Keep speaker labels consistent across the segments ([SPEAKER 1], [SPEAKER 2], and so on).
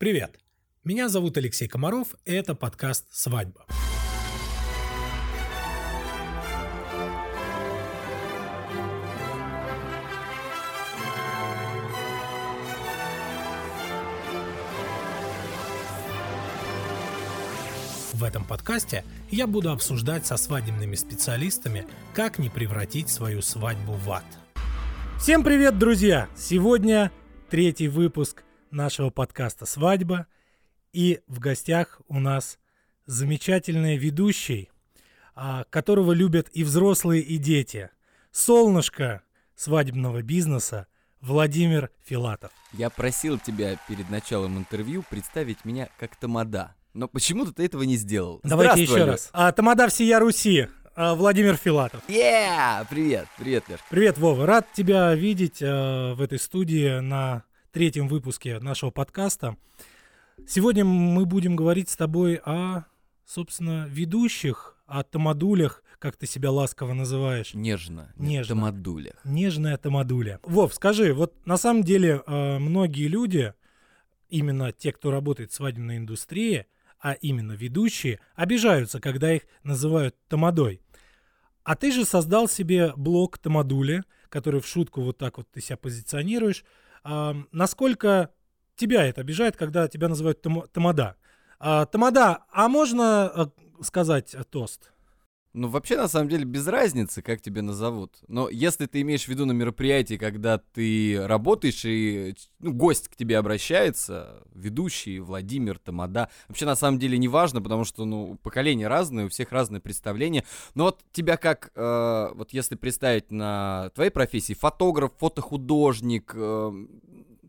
[SPEAKER 1] Привет! Меня зовут Алексей Комаров, и это подкаст «Свадьба». В этом подкасте я буду обсуждать со свадебными специалистами, как не превратить свою свадьбу в ад. Всем привет, друзья! Сегодня третий выпуск нашего подкаста «Свадьба». И в гостях у нас замечательный ведущий, а, которого любят и взрослые, и дети. Солнышко свадебного бизнеса Владимир Филатов.
[SPEAKER 2] Я просил тебя перед началом интервью представить меня как Тамада. Но почему-то ты этого не сделал.
[SPEAKER 1] Давайте еще раз. А, Тамада всея Руси. А, Владимир Филатов.
[SPEAKER 2] Yeah! Привет, привет, Леш.
[SPEAKER 1] Привет, Вова. Рад тебя видеть э, в этой студии на третьем выпуске нашего подкаста. Сегодня мы будем говорить с тобой о, собственно, ведущих, о тамадулях, как ты себя ласково называешь.
[SPEAKER 2] Нежно.
[SPEAKER 1] Нежно.
[SPEAKER 2] Тамадулях.
[SPEAKER 1] Нежная тамадуля. Вов, скажи, вот на самом деле э, многие люди, именно те, кто работает в свадебной индустрии, а именно ведущие, обижаются, когда их называют тамадой. А ты же создал себе блог Тамадули, который в шутку вот так вот ты себя позиционируешь. Насколько тебя это обижает, когда тебя называют там, Тамада? А, тамада, а можно а, сказать а, тост?
[SPEAKER 2] Ну, вообще, на самом деле, без разницы, как тебя назовут. Но если ты имеешь в виду на мероприятии, когда ты работаешь и ну, гость к тебе обращается, ведущий, Владимир, Тамада, вообще, на самом деле, не важно, потому что, ну, поколения разные, у всех разные представления. Но вот тебя как, э, вот если представить на твоей профессии, фотограф, фотохудожник, э,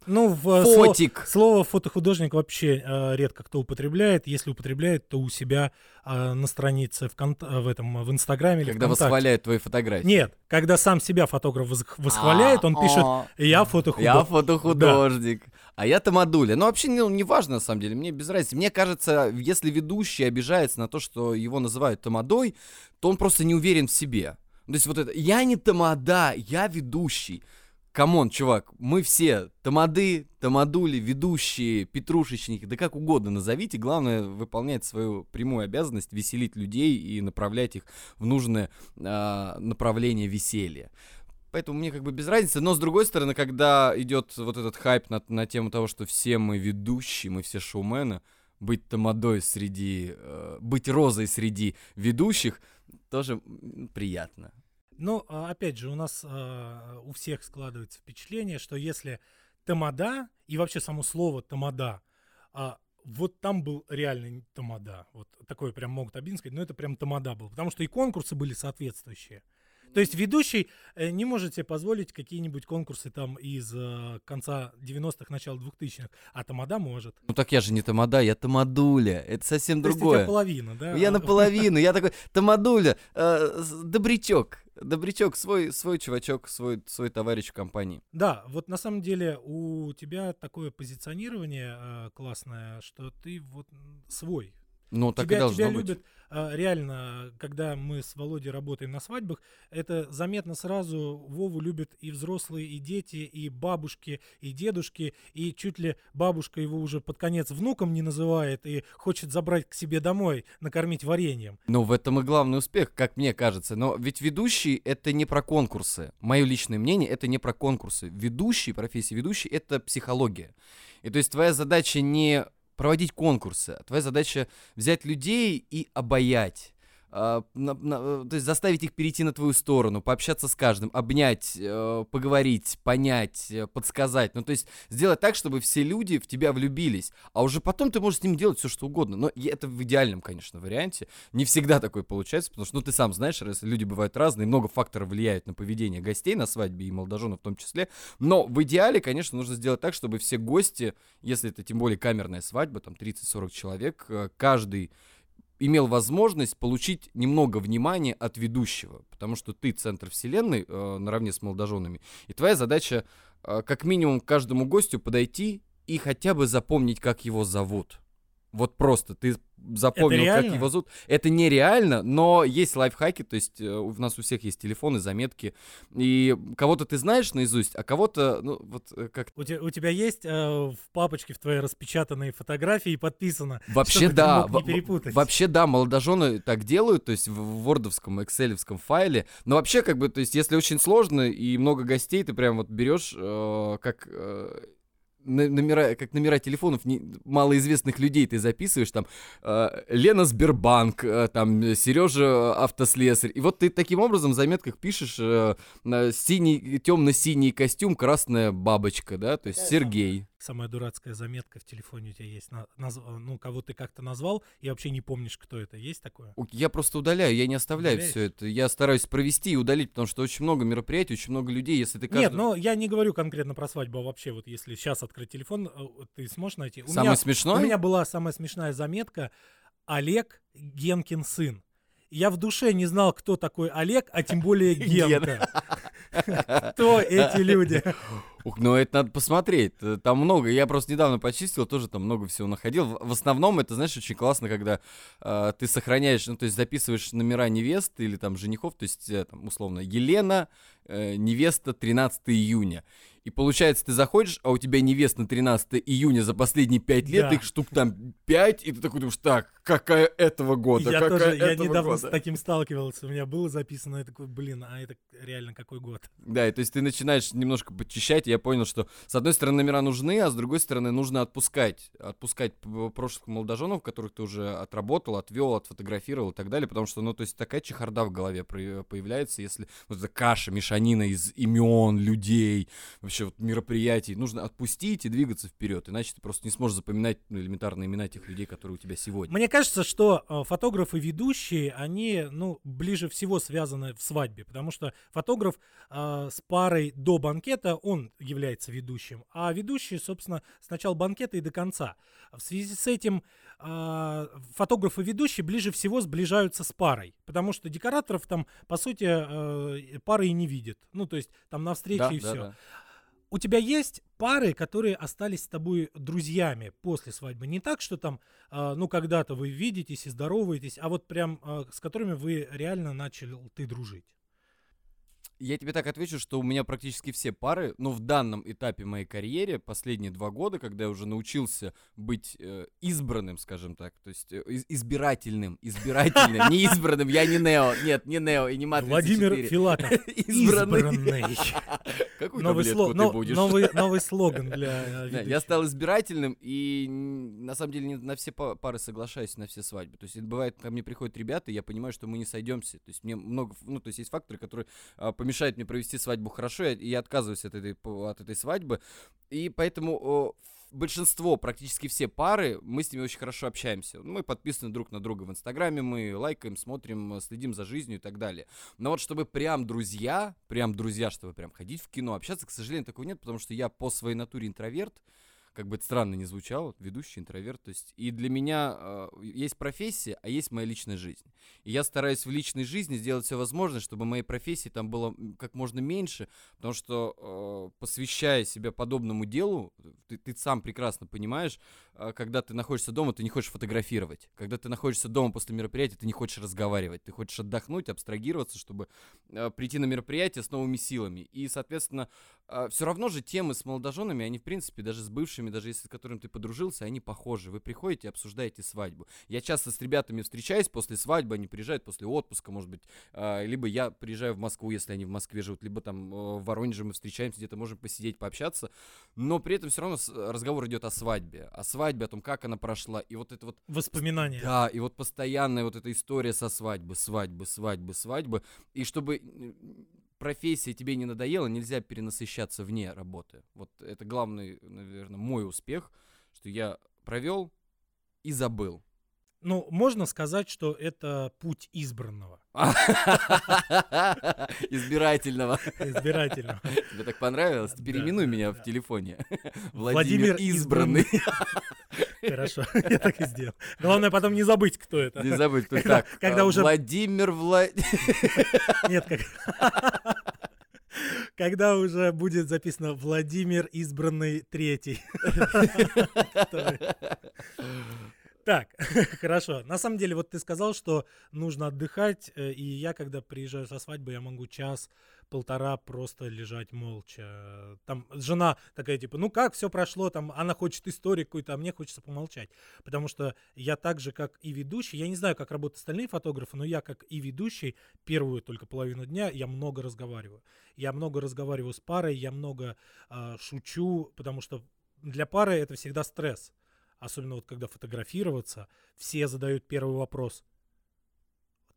[SPEAKER 1] Ну, в
[SPEAKER 2] Фотик.
[SPEAKER 1] Слово, слово фотохудожник вообще э, редко кто употребляет. Если употребляет, то у себя э, на странице в, э, в этом в Инстаграме или
[SPEAKER 2] когда
[SPEAKER 1] ВКонтакте.
[SPEAKER 2] восхваляют твои фотографии.
[SPEAKER 1] Нет, когда сам себя фотограф вос- восхваляет, он пишет
[SPEAKER 2] А,
[SPEAKER 1] «Я фотохудожник».
[SPEAKER 2] Я фотохудожник. А я Тамадуля. Ну, вообще, ну, не важно, на самом деле, мне без разницы. Мне кажется, если ведущий обижается на то, что его называют Тамадой, то он просто не уверен в себе. То есть вот это «я не Тамада, я ведущий». Come on, чувак, мы все тамады, тамадули, ведущие, петрушечники, да как угодно назовите. Главное выполнять свою прямую обязанность, веселить людей и направлять их в нужное а, направление веселья. Поэтому мне как бы без разницы. Но с другой стороны, когда идет вот этот хайп на, на тему того, что все мы ведущие, мы все шоумены, быть тамадой среди, э, быть розой среди ведущих, тоже приятно.
[SPEAKER 1] Ну, а, опять же, у нас а, у всех складывается впечатление, что если тамада и вообще само слово тамада, а, вот там был реально тамада. Вот такое прям могут обидно сказать, но это прям тамада был. Потому что и конкурсы были соответствующие. То есть ведущий э, не может себе позволить какие-нибудь конкурсы там из э, конца 90-х, начала 2000-х, а тамада может.
[SPEAKER 2] Ну так я же не тамада, я тамадуля. Это совсем
[SPEAKER 1] То есть у
[SPEAKER 2] другое.
[SPEAKER 1] тебя половина, да?
[SPEAKER 2] Я наполовину, я такой, тамадуля, э, добрячок. Добрячок, свой, свой чувачок, свой, свой товарищ в компании.
[SPEAKER 1] Да, вот на самом деле у тебя такое позиционирование э, классное, что ты вот свой.
[SPEAKER 2] Ну, так
[SPEAKER 1] тебя,
[SPEAKER 2] и должно
[SPEAKER 1] тебя
[SPEAKER 2] быть.
[SPEAKER 1] любят э, реально, когда мы с Володей работаем на свадьбах, это заметно сразу. Вову любят и взрослые, и дети, и бабушки, и дедушки, и чуть ли бабушка его уже под конец внуком не называет и хочет забрать к себе домой, накормить вареньем.
[SPEAKER 2] Ну, в этом и главный успех, как мне кажется. Но ведь ведущий — это не про конкурсы. Мое личное мнение — это не про конкурсы. Ведущий, профессия ведущий — это психология. И то есть твоя задача не проводить конкурсы, твоя задача взять людей и обаять. А, на- на- то есть заставить их перейти на твою сторону, пообщаться с каждым, обнять, э, поговорить, понять, э, подсказать. Ну, то есть сделать так, чтобы все люди в тебя влюбились. А уже потом ты можешь с ним делать все, что угодно. Но это в идеальном, конечно, варианте. Не всегда такое получается, потому что, ну, ты сам знаешь, раз люди бывают разные, много факторов влияют на поведение гостей на свадьбе и молодоженов в том числе. Но в идеале, конечно, нужно сделать так, чтобы все гости, если это тем более камерная свадьба, там 30-40 человек, э, каждый имел возможность получить немного внимания от ведущего, потому что ты центр вселенной э, наравне с молодоженами, и твоя задача э, как минимум каждому гостю подойти и хотя бы запомнить, как его зовут. Вот просто ты запомнил, как его зовут. Это нереально, но есть лайфхаки, то есть э, у нас у всех есть телефоны, заметки, и кого-то ты знаешь наизусть, а кого-то, ну, вот э, как
[SPEAKER 1] У, те- у тебя есть э, в папочке в твоей распечатанной фотографии подписано,
[SPEAKER 2] Вообще да, вообще да, молодожены так делают, то есть в вордовском, экселевском файле, но вообще как бы, то есть если очень сложно и много гостей, ты прям вот берешь э, как э, номера, как номера телефонов не- малоизвестных людей ты записываешь, там, э, Лена Сбербанк, э, там, Сережа автослесарь, и вот ты таким образом в заметках пишешь э, синий, темно-синий костюм, красная бабочка, да, то есть Сергей.
[SPEAKER 1] Самая дурацкая заметка в телефоне у тебя есть, на- наз- ну, кого ты как-то назвал, и вообще не помнишь, кто это. Есть такое?
[SPEAKER 2] Я просто удаляю, я не оставляю
[SPEAKER 1] Удаляешь?
[SPEAKER 2] все это. Я стараюсь провести и удалить, потому что очень много мероприятий, очень много людей. Если ты каждый...
[SPEAKER 1] Нет, но я не говорю конкретно про свадьбу, а вообще вот если сейчас открыть телефон, э, ты сможешь найти? У
[SPEAKER 2] Самое
[SPEAKER 1] меня,
[SPEAKER 2] смешное?
[SPEAKER 1] у меня была самая смешная заметка Олег Генкин сын. Я в душе не знал, кто такой Олег, а тем более Генка. Кто эти люди?
[SPEAKER 2] Ух, ну это надо посмотреть. Т- Там много. Я просто недавно почистил, тоже там много всего находил. В в основном это, знаешь, очень классно, когда э, ты сохраняешь, ну, то есть записываешь номера невест или там женихов, то есть, э, там, условно, Елена, э, невеста 13 июня. И получается, ты заходишь, а у тебя невеста на 13 июня за последние 5 лет,
[SPEAKER 1] Да.
[SPEAKER 2] их штук там 5, и ты такой думаешь, так, какая этого года,
[SPEAKER 1] Я
[SPEAKER 2] какая
[SPEAKER 1] тоже, я недавно
[SPEAKER 2] года?
[SPEAKER 1] с таким сталкивался. У меня было записано, я такой, блин, а это реально какой год?
[SPEAKER 2] Да, и то есть ты начинаешь немножко подчищать, и я понял, что с одной стороны номера нужны, а с другой стороны нужно отпускать. Отпускать прошлых молодоженов, которых ты уже отработал, отвел, отфотографировал и так далее, потому что, ну, то есть такая чехарда в голове про- появляется, если вот эта каша, мешанина из имен, людей, вообще вот мероприятий. Нужно отпустить и двигаться вперед, иначе ты просто не сможешь запоминать ну, элементарные имена тех людей, которые у тебя сегодня.
[SPEAKER 1] Мне кажется, что э, фотографы ведущие, они, ну, ближе всего связаны в свадьбе, потому что фотограф э, с парой до банкета, он является ведущим, а ведущий, собственно, с начала банкета и до конца. В связи с этим э, фотограф и ведущий ближе всего сближаются с парой, потому что декораторов там, по сути, э, пары и не видят. Ну, то есть там на встрече
[SPEAKER 2] Да,
[SPEAKER 1] и
[SPEAKER 2] да,
[SPEAKER 1] все.
[SPEAKER 2] да.
[SPEAKER 1] У тебя есть пары, которые остались с тобой друзьями после свадьбы. Не так, что там, а, ну, когда-то вы видитесь и здороваетесь, а вот прям а, с которыми вы реально начали ты дружить.
[SPEAKER 2] Я тебе так отвечу, что у меня практически все пары, ну, в данном этапе моей карьере, последние два года, когда я уже научился быть э, избранным, скажем так, то есть э, из- избирательным, избирательным, не избранным, я не Нео, нет, не Нео и не Мат
[SPEAKER 1] Владимир
[SPEAKER 2] 34.
[SPEAKER 1] Филатов.
[SPEAKER 2] Избранный. Какую
[SPEAKER 1] Новый,
[SPEAKER 2] таблетку
[SPEAKER 1] сло-
[SPEAKER 2] ты
[SPEAKER 1] но-
[SPEAKER 2] будешь?
[SPEAKER 1] новый, новый слоган для э,
[SPEAKER 2] Да, я стал избирательным, и на самом деле на все па- пары соглашаюсь, на все свадьбы. То есть бывает, ко мне приходят ребята, и я понимаю, что мы не сойдемся. То есть мне много, ну, то есть есть факторы, которые а, помешают мне провести свадьбу хорошо, и я отказываюсь от этой, от этой свадьбы. И поэтому большинство, практически все пары, мы с ними очень хорошо общаемся. Мы подписаны друг на друга в Инстаграме, мы лайкаем, смотрим, следим за жизнью и так далее. Но вот чтобы прям друзья, прям друзья, чтобы прям ходить в кино, общаться, к сожалению, такого нет, потому что я по своей натуре интроверт, как бы это странно не звучало, ведущий интроверт, то есть и для меня э, есть профессия, а есть моя личная жизнь. И я стараюсь в личной жизни сделать все возможное, чтобы моей профессии там было как можно меньше, потому что э, посвящая себя подобному делу, ты, ты сам прекрасно понимаешь, э, когда ты находишься дома, ты не хочешь фотографировать, когда ты находишься дома после мероприятия, ты не хочешь разговаривать, ты хочешь отдохнуть, абстрагироваться, чтобы э, прийти на мероприятие с новыми силами. И, соответственно, все равно же темы с молодоженами, они, в принципе, даже с бывшими, даже если с которым ты подружился, они похожи. Вы приходите, обсуждаете свадьбу. Я часто с ребятами встречаюсь после свадьбы, они приезжают после отпуска, может быть, а, либо я приезжаю в Москву, если они в Москве живут, либо там э, в Воронеже мы встречаемся, где-то можем посидеть, пообщаться, но при этом все равно разговор идет о свадьбе, о свадьбе, о том, как она прошла, и вот это вот
[SPEAKER 1] Воспоминания.
[SPEAKER 2] да, и вот постоянная вот эта история со свадьбы, свадьбы, свадьбы, свадьбы. И чтобы профессия тебе не надоела, нельзя перенасыщаться вне работы. Вот это главный, наверное, мой успех, что я провел и забыл.
[SPEAKER 1] Ну, можно сказать, что это путь избранного,
[SPEAKER 2] Избирательного.
[SPEAKER 1] избирательного.
[SPEAKER 2] Тебе так понравилось? Переименуй меня в телефоне.
[SPEAKER 1] Владимир
[SPEAKER 2] Избранный.
[SPEAKER 1] Хорошо, я так и сделал. Главное потом не забыть, кто это.
[SPEAKER 2] Не забудь, кто так.
[SPEAKER 1] когда
[SPEAKER 2] а,
[SPEAKER 1] уже-
[SPEAKER 2] Владимир Влад...
[SPEAKER 1] Нет, как... Когда уже будет записано Владимир избранный третий. Так, хорошо. На самом деле, вот ты сказал, что нужно отдыхать, э, и я, когда приезжаю со свадьбы, я могу час-полтора просто лежать молча. Там жена такая, типа, ну как, все прошло, там, она хочет историю какую-то, а мне хочется помолчать. Потому что я так же, как и ведущий, я не знаю, как работают остальные фотографы, но я, как и ведущий, первую только половину дня я много разговариваю. Я много разговариваю с парой, я много э, шучу, потому что для пары это всегда стресс особенно вот когда фотографироваться, все задают первый вопрос.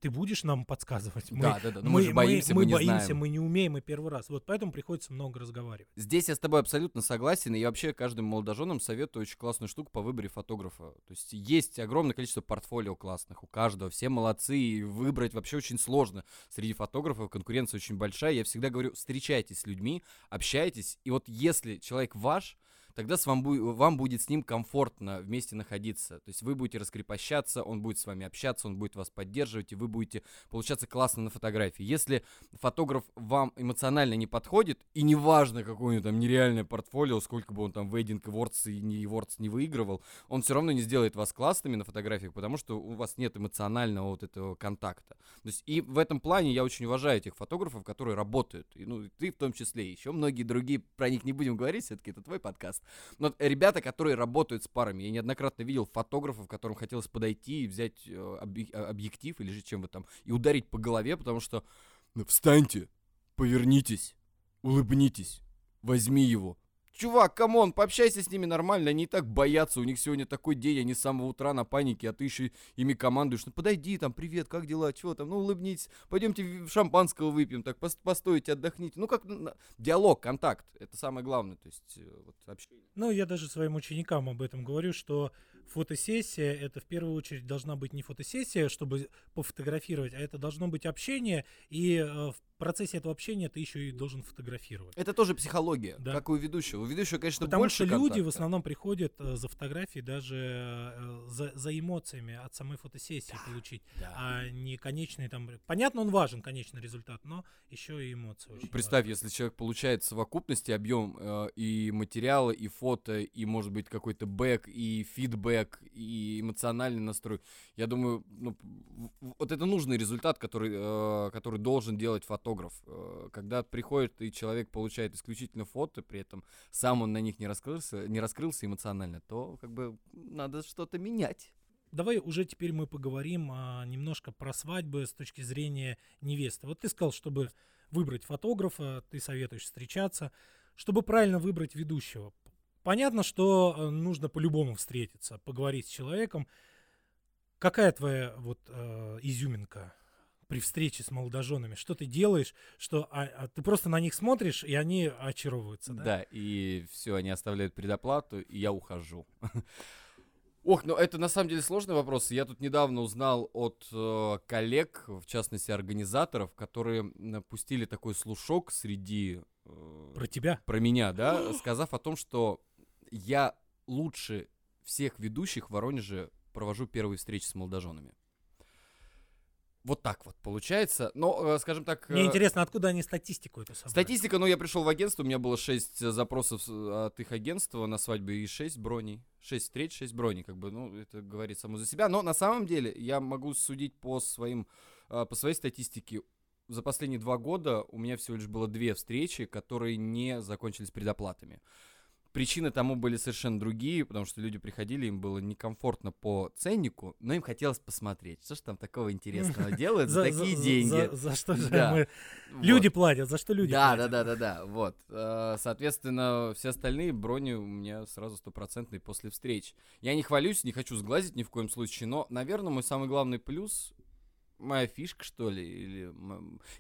[SPEAKER 1] Ты будешь нам подсказывать?
[SPEAKER 2] Мы, да, да, да. Но мы, мы же боимся, мы, мы,
[SPEAKER 1] мы
[SPEAKER 2] не
[SPEAKER 1] боимся,
[SPEAKER 2] знаем.
[SPEAKER 1] мы не умеем и первый раз. Вот поэтому приходится много разговаривать.
[SPEAKER 2] Здесь я с тобой абсолютно согласен, и я вообще каждым молодоженам советую очень классную штуку по выборе фотографа. То есть есть огромное количество портфолио классных у каждого, все молодцы, и выбрать вообще очень сложно. Среди фотографов конкуренция очень большая. Я всегда говорю, встречайтесь с людьми, общайтесь, и вот если человек ваш, тогда с вам, вам будет с ним комфортно вместе находиться. То есть вы будете раскрепощаться, он будет с вами общаться, он будет вас поддерживать, и вы будете получаться классно на фотографии. Если фотограф вам эмоционально не подходит, и неважно, какое у него там нереальное портфолио, сколько бы он там вейдинг, вордс и не вордс не выигрывал, он все равно не сделает вас классными на фотографиях, потому что у вас нет эмоционального вот этого контакта. То есть и в этом плане я очень уважаю этих фотографов, которые работают. И, ну, ты в том числе, еще многие другие, про них не будем говорить, все-таки это твой подкаст. Но ребята, которые работают с парами, я неоднократно видел фотографов, которым хотелось подойти и взять э, объектив или же чем вы там, и ударить по голове, потому что ну, встаньте, повернитесь, улыбнитесь, возьми его, чувак, come on, пообщайся с ними нормально, они и так боятся, у них сегодня такой день, они с самого утра на панике, а ты еще ими командуешь. Ну подойди там, привет, как дела, чего там, ну улыбнитесь, пойдемте шампанского выпьем, так постойте, отдохните. Ну как, диалог, контакт, это самое главное, то есть э, вот общение.
[SPEAKER 1] Ну я даже своим ученикам об этом говорю, что фотосессия это в первую очередь должна быть не фотосессия, чтобы пофотографировать, а это должно быть общение, и э, в процессе этого общения ты еще и должен фотографировать.
[SPEAKER 2] Это тоже психология, да. как у ведущего. У ведущего, конечно,
[SPEAKER 1] Потому
[SPEAKER 2] больше
[SPEAKER 1] что люди в основном приходят э, за фотографией, даже э, за, за эмоциями от самой фотосессии да, получить, да. а не конечный там... Понятно, он важен, конечный результат, но еще и эмоции очень
[SPEAKER 2] Представь,
[SPEAKER 1] важны.
[SPEAKER 2] если человек получает в совокупности объем э, и материала, и фото, и, может быть, какой-то бэк, и фидбэк, и эмоциональный настрой. Я думаю, ну, вот это нужный результат, который, э, который должен делать фотограф. Э, когда приходит и человек получает исключительно фото, при этом сам он на них не раскрылся, не раскрылся эмоционально, то как бы надо что-то менять.
[SPEAKER 1] Давай уже теперь мы поговорим а, немножко про свадьбы с точки зрения невесты. Вот ты сказал, чтобы выбрать фотографа, ты советуешь встречаться, чтобы правильно выбрать ведущего. Понятно, что э, нужно по-любому встретиться, поговорить с человеком. Какая твоя вот э, изюминка при встрече с молодоженами? Что ты делаешь, что а, а, ты просто на них смотришь, и они очаровываются, да?
[SPEAKER 2] Да, и все, они оставляют предоплату, и я ухожу. Ох, ну это на самом деле сложный вопрос. Я тут недавно узнал от э, коллег, в частности организаторов, которые пустили такой слушок среди...
[SPEAKER 1] Э, про тебя?
[SPEAKER 2] Про меня, да, сказав о том, что я лучше всех ведущих в Воронеже провожу первые встречи с молодоженами. Вот так вот получается. Но, э, скажем так...
[SPEAKER 1] Мне э, интересно, откуда они статистику эту собрали?
[SPEAKER 2] Статистика, ну, я пришел в агентство, у меня было 6 запросов от их агентства на свадьбе и 6 броней. 6 встреч, 6 броней, как бы, ну, это говорит само за себя. Но на самом деле я могу судить по своим, э, по своей статистике. За последние два года у меня всего лишь было две встречи, которые не закончились предоплатами. Причины тому были совершенно другие, потому что люди приходили, им было некомфортно по ценнику, но им хотелось посмотреть, что же там такого интересного делают за такие деньги.
[SPEAKER 1] За что же мы... Люди платят, за что люди
[SPEAKER 2] платят. Да, да, да, да, да, вот. Э, соответственно, все остальные брони у меня сразу стопроцентные после встреч. Я не хвалюсь, не хочу сглазить ни в коем случае, но, наверное, мой самый главный плюс моя фишка, что ли? Или...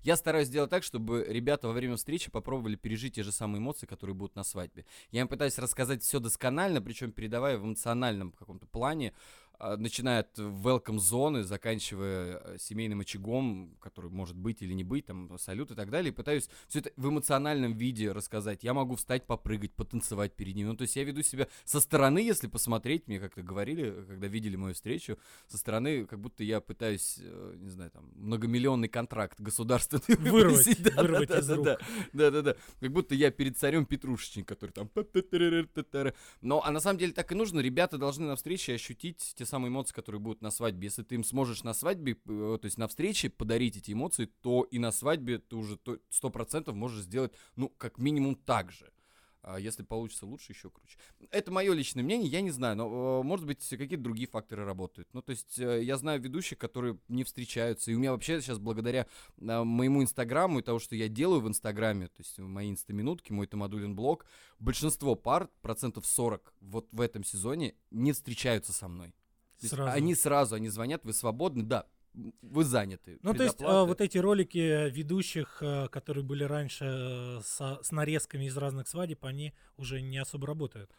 [SPEAKER 2] Я стараюсь сделать так, чтобы ребята во время встречи попробовали пережить те же самые эмоции, которые будут на свадьбе. Я им пытаюсь рассказать все досконально, причем передавая в эмоциональном каком-то плане, начиная от welcome зоны, заканчивая э, семейным очагом, который может быть или не быть, там, салют и так далее, и пытаюсь все это в эмоциональном виде рассказать. Я могу встать, попрыгать, потанцевать перед ним. Ну, то есть я веду себя со стороны, если посмотреть, мне как-то говорили, когда видели мою встречу, со стороны, как будто я пытаюсь, э, не знаю, там, многомиллионный контракт государственный
[SPEAKER 1] вырвать,
[SPEAKER 2] да,
[SPEAKER 1] вырвать
[SPEAKER 2] да,
[SPEAKER 1] из
[SPEAKER 2] да,
[SPEAKER 1] рук.
[SPEAKER 2] Да, да, да, да. Как будто я перед царем Петрушечник, который там... Но, а на самом деле так и нужно. Ребята должны на встрече ощутить те те самые эмоции, которые будут на свадьбе. Если ты им сможешь на свадьбе, э, то есть на встрече подарить эти эмоции, то и на свадьбе ты уже сто процентов можешь сделать, ну, как минимум так же. А если получится лучше, еще круче. Это мое личное мнение, я не знаю, но, э, может быть, какие-то другие факторы работают. Ну, то есть, э, я знаю ведущих, которые не встречаются, и у меня вообще сейчас, благодаря моему инстаграму и того, что я делаю в инстаграме, то есть, мои инстаминутки, мой тамадулин блог, большинство пар, процентов 40 вот в этом сезоне, не встречаются со мной. Сразу. Они сразу, они звонят, вы свободны, да, вы заняты.
[SPEAKER 1] Ну, то есть а, вот эти ролики ведущих, а, которые были раньше а, со, с нарезками из разных свадеб, они уже не особо работают.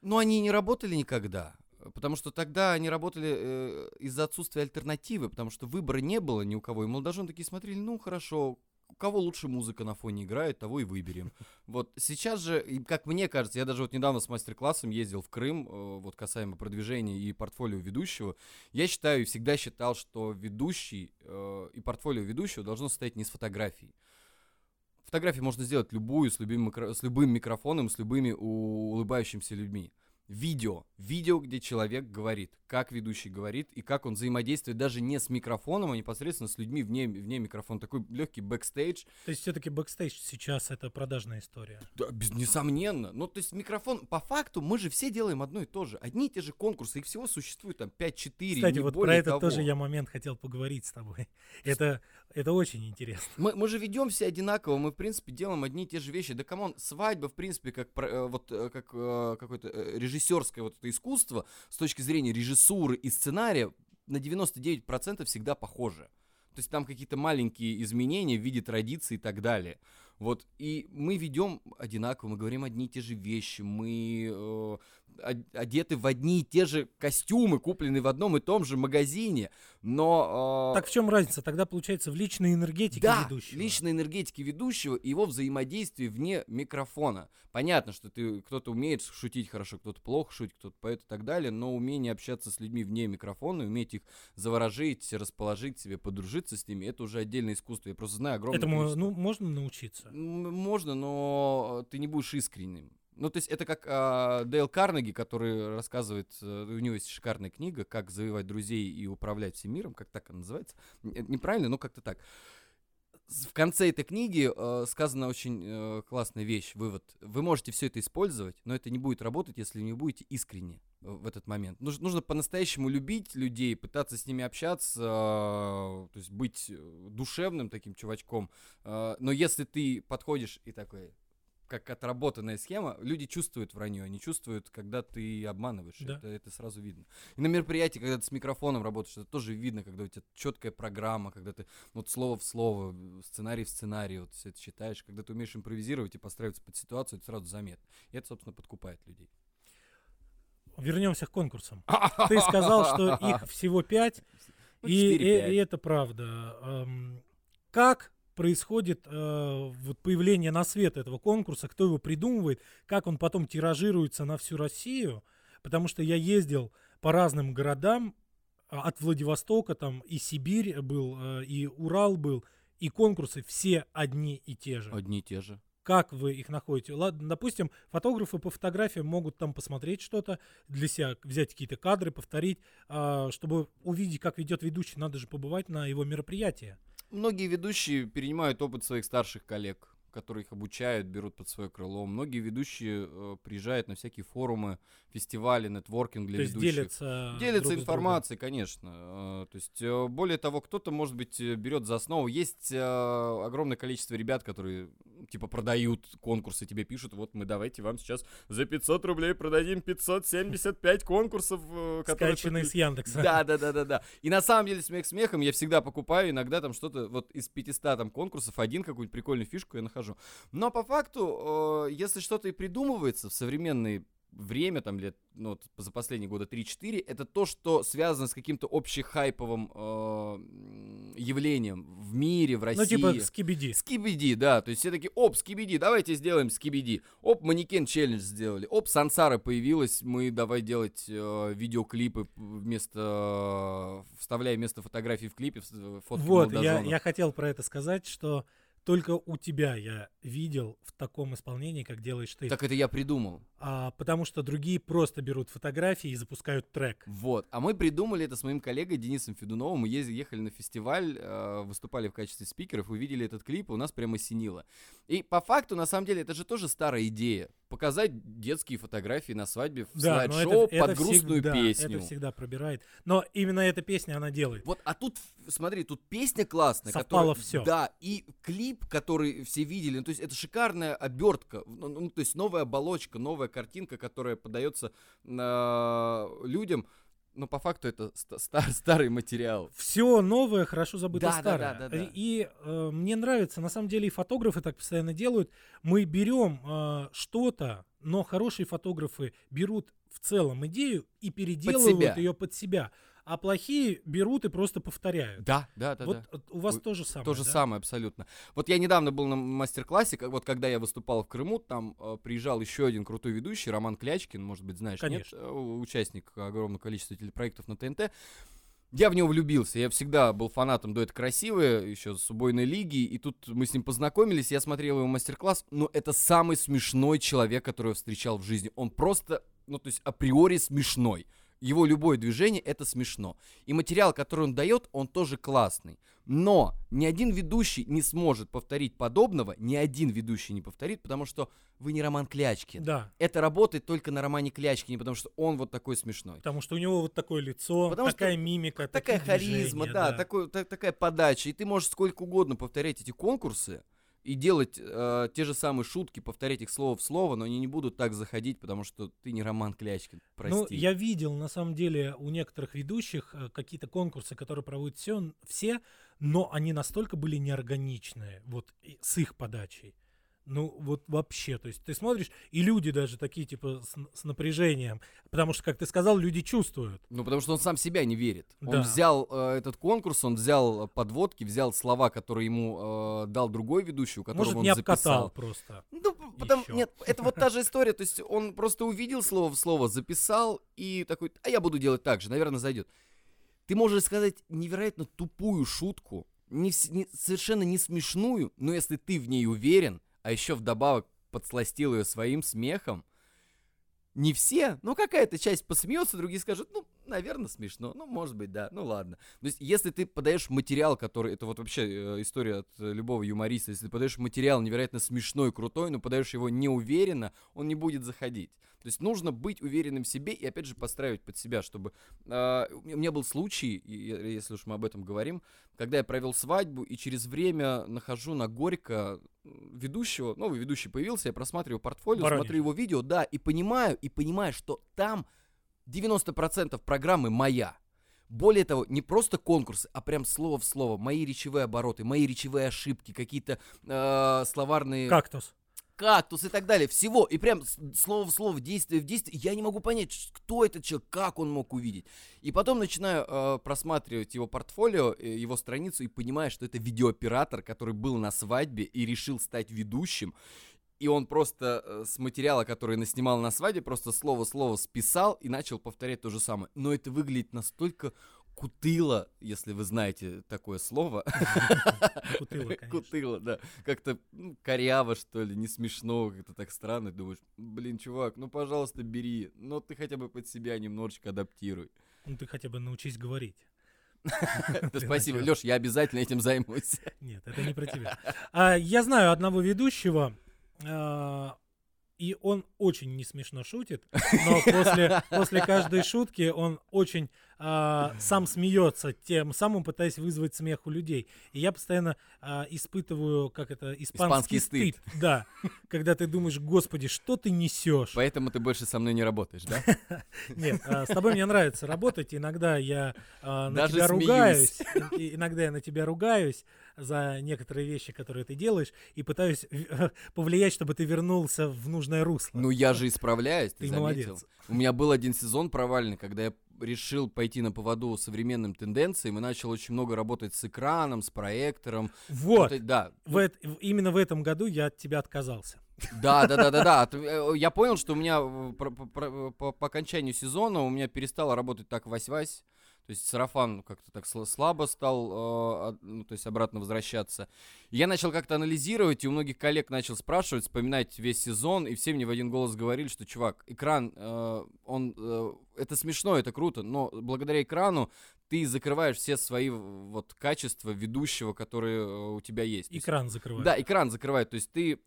[SPEAKER 2] Ну, они не работали никогда. Потому что тогда они работали э, из-за отсутствия альтернативы, потому что выбора не было ни у кого. И молодожены такие смотрели, ну хорошо, у кого лучше музыка на фоне играет, того и выберем. Вот сейчас же, как мне кажется, я даже вот недавно с мастер-классом ездил в Крым, э, вот касаемо продвижения и портфолио ведущего. Я считаю и всегда считал, что ведущий э, и портфолио ведущего должно состоять не из фотографий. Фотографии можно сделать любую, с любым, с любым микрофоном, с любыми улыбающимися людьми видео. Видео, где человек говорит, как ведущий говорит, и как он взаимодействует даже не с микрофоном, а непосредственно с людьми вне, вне микрофона. Такой легкий бэкстейдж.
[SPEAKER 1] То есть все-таки бэкстейдж сейчас это продажная история?
[SPEAKER 2] Да, без, несомненно. Ну, то есть микрофон, по факту, мы же все делаем одно и то же. Одни и те же конкурсы, их всего существует там 5-4,
[SPEAKER 1] Кстати, вот про это того. тоже я момент хотел поговорить с тобой. Это, это очень интересно.
[SPEAKER 2] Мы, мы же ведем все одинаково, мы, в принципе, делаем одни и те же вещи. Да, come on, свадьба, в принципе, как, э, вот, э, как э, режиссер режиссерское вот это искусство с точки зрения режиссуры и сценария на 99% всегда похоже. То есть там какие-то маленькие изменения в виде традиций и так далее. Вот, и мы ведем одинаково, мы говорим одни и те же вещи, мы одеты в одни и те же костюмы, купленные в одном и том же магазине, но...
[SPEAKER 1] Э... Так в чем разница? Тогда получается в личной энергетике
[SPEAKER 2] да,
[SPEAKER 1] ведущего.
[SPEAKER 2] личной энергетике ведущего и его взаимодействии вне микрофона. Понятно, что ты кто-то умеет шутить хорошо, кто-то плохо шутит, кто-то поет и так далее, но умение общаться с людьми вне микрофона, уметь их заворожить, расположить себе, подружиться с ними, это уже отдельное искусство. Я просто знаю огромное
[SPEAKER 1] Этому количество... ну, можно научиться?
[SPEAKER 2] Можно, но ты не будешь искренним. Ну, то есть это как э, Дейл Карнеги, который рассказывает, э, у него есть шикарная книга «Как завоевать друзей и управлять всем миром», как так она называется. Это неправильно, но как-то так. В конце этой книги э, сказана очень э, классная вещь, вывод. Вы можете все это использовать, но это не будет работать, если не будете искренне в этот момент. Нужно, нужно по-настоящему любить людей, пытаться с ними общаться, э, то есть быть душевным таким чувачком. Э, но если ты подходишь и такой, как отработанная схема, люди чувствуют вранье, они чувствуют, когда ты обманываешь. Да. Это, это сразу видно. И на мероприятии, когда ты с микрофоном работаешь, это тоже видно, когда у тебя четкая программа, когда ты вот слово в слово, сценарий в сценарий, вот все это читаешь, когда ты умеешь импровизировать и подстраиваться под ситуацию, это сразу заметно. И это, собственно, подкупает людей.
[SPEAKER 1] Вернемся к конкурсам. Ты сказал, что их всего пять, ну, и, и, и это правда. Как происходит э, вот появление на свет этого конкурса, кто его придумывает, как он потом тиражируется на всю Россию, потому что я ездил по разным городам, а, от Владивостока там и Сибирь был, э, и Урал был, и конкурсы все одни и те же.
[SPEAKER 2] Одни и те же.
[SPEAKER 1] Как вы их находите? Ладно, допустим, фотографы по фотографиям могут там посмотреть что-то для себя, взять какие-то кадры, повторить, э, чтобы увидеть, как ведет ведущий, надо же побывать на его мероприятии.
[SPEAKER 2] Многие ведущие перенимают опыт своих старших коллег которые их обучают, берут под свое крыло. Многие ведущие э, приезжают на всякие форумы, фестивали, нетворкинг для
[SPEAKER 1] то
[SPEAKER 2] ведущих.
[SPEAKER 1] делятся
[SPEAKER 2] делятся друг информацией, конечно. Э, то есть, э, более того, кто-то, может быть, э, берет за основу. Есть э, огромное количество ребят, которые, типа, продают конкурсы, тебе пишут, вот мы давайте вам сейчас за 500 рублей продадим 575 конкурсов,
[SPEAKER 1] э, которые... Скачанные с Яндекса.
[SPEAKER 2] Да, да, да, да, да. И на самом деле, смех смехом, я всегда покупаю иногда там что-то, вот из 500 там конкурсов, один какую-нибудь прикольную фишку я нахожу скажу. Но по факту, э, если что-то и придумывается в современной время, там, лет, ну, за последние года 3-4, это то, что связано с каким-то общехайповым э, явлением в мире, в России. Ну,
[SPEAKER 1] типа скибиди.
[SPEAKER 2] Скибиди, да. То есть все таки оп, скибиди, давайте сделаем скибиди. Оп, манекен челлендж сделали. Оп, Сансара появилась, мы давай делать э, видеоклипы вместо... Э, вставляя вместо фотографий в клипе фотки
[SPEAKER 1] Вот, я, я хотел про это сказать, что только у тебя я видел в таком исполнении, как делаешь ты.
[SPEAKER 2] Так это я придумал.
[SPEAKER 1] А, потому что другие просто берут фотографии и запускают трек.
[SPEAKER 2] Вот. А мы придумали это с моим коллегой Денисом Федуновым. Мы ездили, ехали на фестиваль, э, выступали в качестве спикеров, увидели этот клип, и у нас прямо синило. И по факту, на самом деле, это же тоже старая идея. Показать детские фотографии на свадьбе в
[SPEAKER 1] Да,
[SPEAKER 2] слайд-шоу
[SPEAKER 1] это, это
[SPEAKER 2] под грустную
[SPEAKER 1] всегда,
[SPEAKER 2] песню.
[SPEAKER 1] Это всегда пробирает. Но именно эта песня она делает.
[SPEAKER 2] Вот, а тут, смотри, тут песня классная.
[SPEAKER 1] Совпало
[SPEAKER 2] которая-
[SPEAKER 1] всё.
[SPEAKER 2] Да, и клип, который все видели, ну, то есть это шикарная обертка, ну, ну, то есть новая оболочка, новая картинка, которая подается на людям, но по факту это ста- ста- старый материал.
[SPEAKER 1] Все новое, хорошо забыто
[SPEAKER 2] Да, да,
[SPEAKER 1] старое.
[SPEAKER 2] да, да, да.
[SPEAKER 1] И э, мне нравится, на самом деле и фотографы так постоянно делают. Мы берем э, что-то, но хорошие фотографы берут в целом идею и переделывают
[SPEAKER 2] себя.
[SPEAKER 1] ее под себя. А плохие берут и просто повторяют.
[SPEAKER 2] Да, да, да,
[SPEAKER 1] вот
[SPEAKER 2] да.
[SPEAKER 1] у вас
[SPEAKER 2] Ой,
[SPEAKER 1] то же самое.
[SPEAKER 2] То же
[SPEAKER 1] да?
[SPEAKER 2] самое, абсолютно. Вот я недавно был на мастер-классе, как- вот когда я выступал в Крыму, там э, приезжал еще один крутой ведущий, Роман Клячкин, может быть, знаешь,
[SPEAKER 1] Конечно.
[SPEAKER 2] нет? Э, участник огромного количества телепроектов на ТНТ. Я в него влюбился. Я всегда был фанатом дуэта красивые, еще с убойной лиги, и тут мы с ним познакомились, я смотрел его мастер-класс, но это самый смешной человек, которого я встречал в жизни. Он просто, ну то есть априори смешной. Его любое движение это смешно. И материал, который он дает, он тоже классный. Но ни один ведущий не сможет повторить подобного, ни один ведущий не повторит, потому что вы не Роман Клячкин.
[SPEAKER 1] Да,
[SPEAKER 2] Это работает только на Романе Клячкине, потому что он вот такой смешной.
[SPEAKER 1] потому что у него вот такое лицо,
[SPEAKER 2] Потому что
[SPEAKER 1] такая мимика,
[SPEAKER 2] Такая харизма,
[SPEAKER 1] движения,
[SPEAKER 2] да, такой- та- такая подача. И ты можешь сколько угодно повторять эти конкурсы и делать э, те же самые шутки, повторять их слово в слово, но они не будут так заходить, потому что ты не Роман Клячкин. Прости.
[SPEAKER 1] Ну, я видел, на самом деле, у некоторых ведущих э, какие-то конкурсы, которые проводят все, все, но они настолько были неорганичные, вот с их подачей. Ну, вот вообще, то есть ты смотришь, и люди даже такие, типа, с, с напряжением, потому что, как ты сказал, люди чувствуют.
[SPEAKER 2] Ну, потому что он сам себя не верит.
[SPEAKER 1] Да.
[SPEAKER 2] Он взял э, этот конкурс, он взял э, подводки, взял слова, которые ему э, дал другой ведущий, у которого
[SPEAKER 1] Может,
[SPEAKER 2] он
[SPEAKER 1] не обкатал
[SPEAKER 2] записал.
[SPEAKER 1] просто.
[SPEAKER 2] Ну, потому,
[SPEAKER 1] Ещё.
[SPEAKER 2] нет, это вот та же история, то есть он просто увидел слово в слово, записал и такой, а я буду делать так же, наверное, зайдет. Ты можешь сказать невероятно тупую шутку, не, не- совершенно не смешную, но если ты в ней уверен, а еще вдобавок подсластил ее своим смехом, не все, но какая-то часть посмеется, другие скажут, ну, наверное, смешно, ну, может быть, да, ну, ладно. То есть, если ты подаешь материал, который, это вот вообще э, история от э, любого юмориста, если ты подаешь материал невероятно смешной, крутой, но подаешь его неуверенно, он не будет заходить. То есть, нужно быть уверенным в себе и, опять же, подстраивать под себя, чтобы... э, у меня- был случай, если уж мы об этом говорим, когда я провел свадьбу и через время нахожу на Горько ведущего, новый ведущий появился, я просматриваю портфолио,
[SPEAKER 1] Воронеж.
[SPEAKER 2] смотрю его видео, да, и понимаю, и понимаю, что там 90% программы моя. Более того, не просто конкурсы, а прям слово в слово, мои речевые обороты, мои речевые ошибки, какие-то э, словарные
[SPEAKER 1] Кактус.
[SPEAKER 2] кактус и так далее, всего, и прям слово в слово, действие в действие, я не могу понять, кто этот человек, как он мог увидеть. И потом начинаю э, просматривать его портфолио, э, его страницу, и понимаю, что это видеооператор, который был на свадьбе и решил стать ведущим. И он просто э, с материала, который наснимал на свадьбе, просто слово-слово списал и начал повторять то же самое. Но это выглядит настолько кутыло, если вы знаете такое слово.
[SPEAKER 1] Кутыло, конечно.
[SPEAKER 2] Кутыло, да. Как-то ну, коряво, что ли, не смешно, как-то так странно. Думаешь, блин, чувак, ну, пожалуйста, бери. Но ты хотя бы под себя немножечко адаптируй.
[SPEAKER 1] Ну, ты хотя бы научись говорить.
[SPEAKER 2] Спасибо. Леш, я обязательно этим займусь.
[SPEAKER 1] Нет, это не про тебя. А, я знаю одного ведущего, и он очень не смешно шутит, но после, после каждой шутки он очень а, сам смеется, тем самым пытаясь вызвать смех у людей. И я постоянно а, испытываю, как это, испанский,
[SPEAKER 2] Испанский стыд.
[SPEAKER 1] Да, когда ты думаешь, господи, что ты несешь?
[SPEAKER 2] Поэтому ты больше со мной не работаешь, да?
[SPEAKER 1] Нет, а, с тобой мне нравится работать. Иногда я а, на
[SPEAKER 2] Даже
[SPEAKER 1] тебя
[SPEAKER 2] смеюсь.
[SPEAKER 1] ругаюсь. Иногда я на тебя ругаюсь за некоторые вещи, которые ты делаешь, и пытаюсь повлиять, чтобы ты вернулся в нужное русло.
[SPEAKER 2] Ну, я же исправляюсь, ты
[SPEAKER 1] Ты
[SPEAKER 2] заметил?
[SPEAKER 1] молодец.
[SPEAKER 2] У меня был один сезон провальный, когда я решил пойти на поводу современным тенденциям и начал очень много работать с экраном, с проектором.
[SPEAKER 1] Вот.
[SPEAKER 2] Вот, да,
[SPEAKER 1] В эт- в- именно в этом году я от тебя отказался.
[SPEAKER 2] Да, да, да, да, да. Э, Я понял, что у меня э, по окончанию сезона у меня перестала работать так вась-вась. То есть сарафан как-то так сла- слабо стал, э, ну, то есть обратно возвращаться. И я начал как-то анализировать, и у многих коллег начал спрашивать, вспоминать весь сезон, и все мне в один голос говорили, что, чувак, экран, э, он, э, это смешно, это круто, но благодаря экрану ты закрываешь все свои вот качества ведущего, которые у тебя есть
[SPEAKER 1] Экран закрывает.
[SPEAKER 2] да, экран закрывает. То есть ты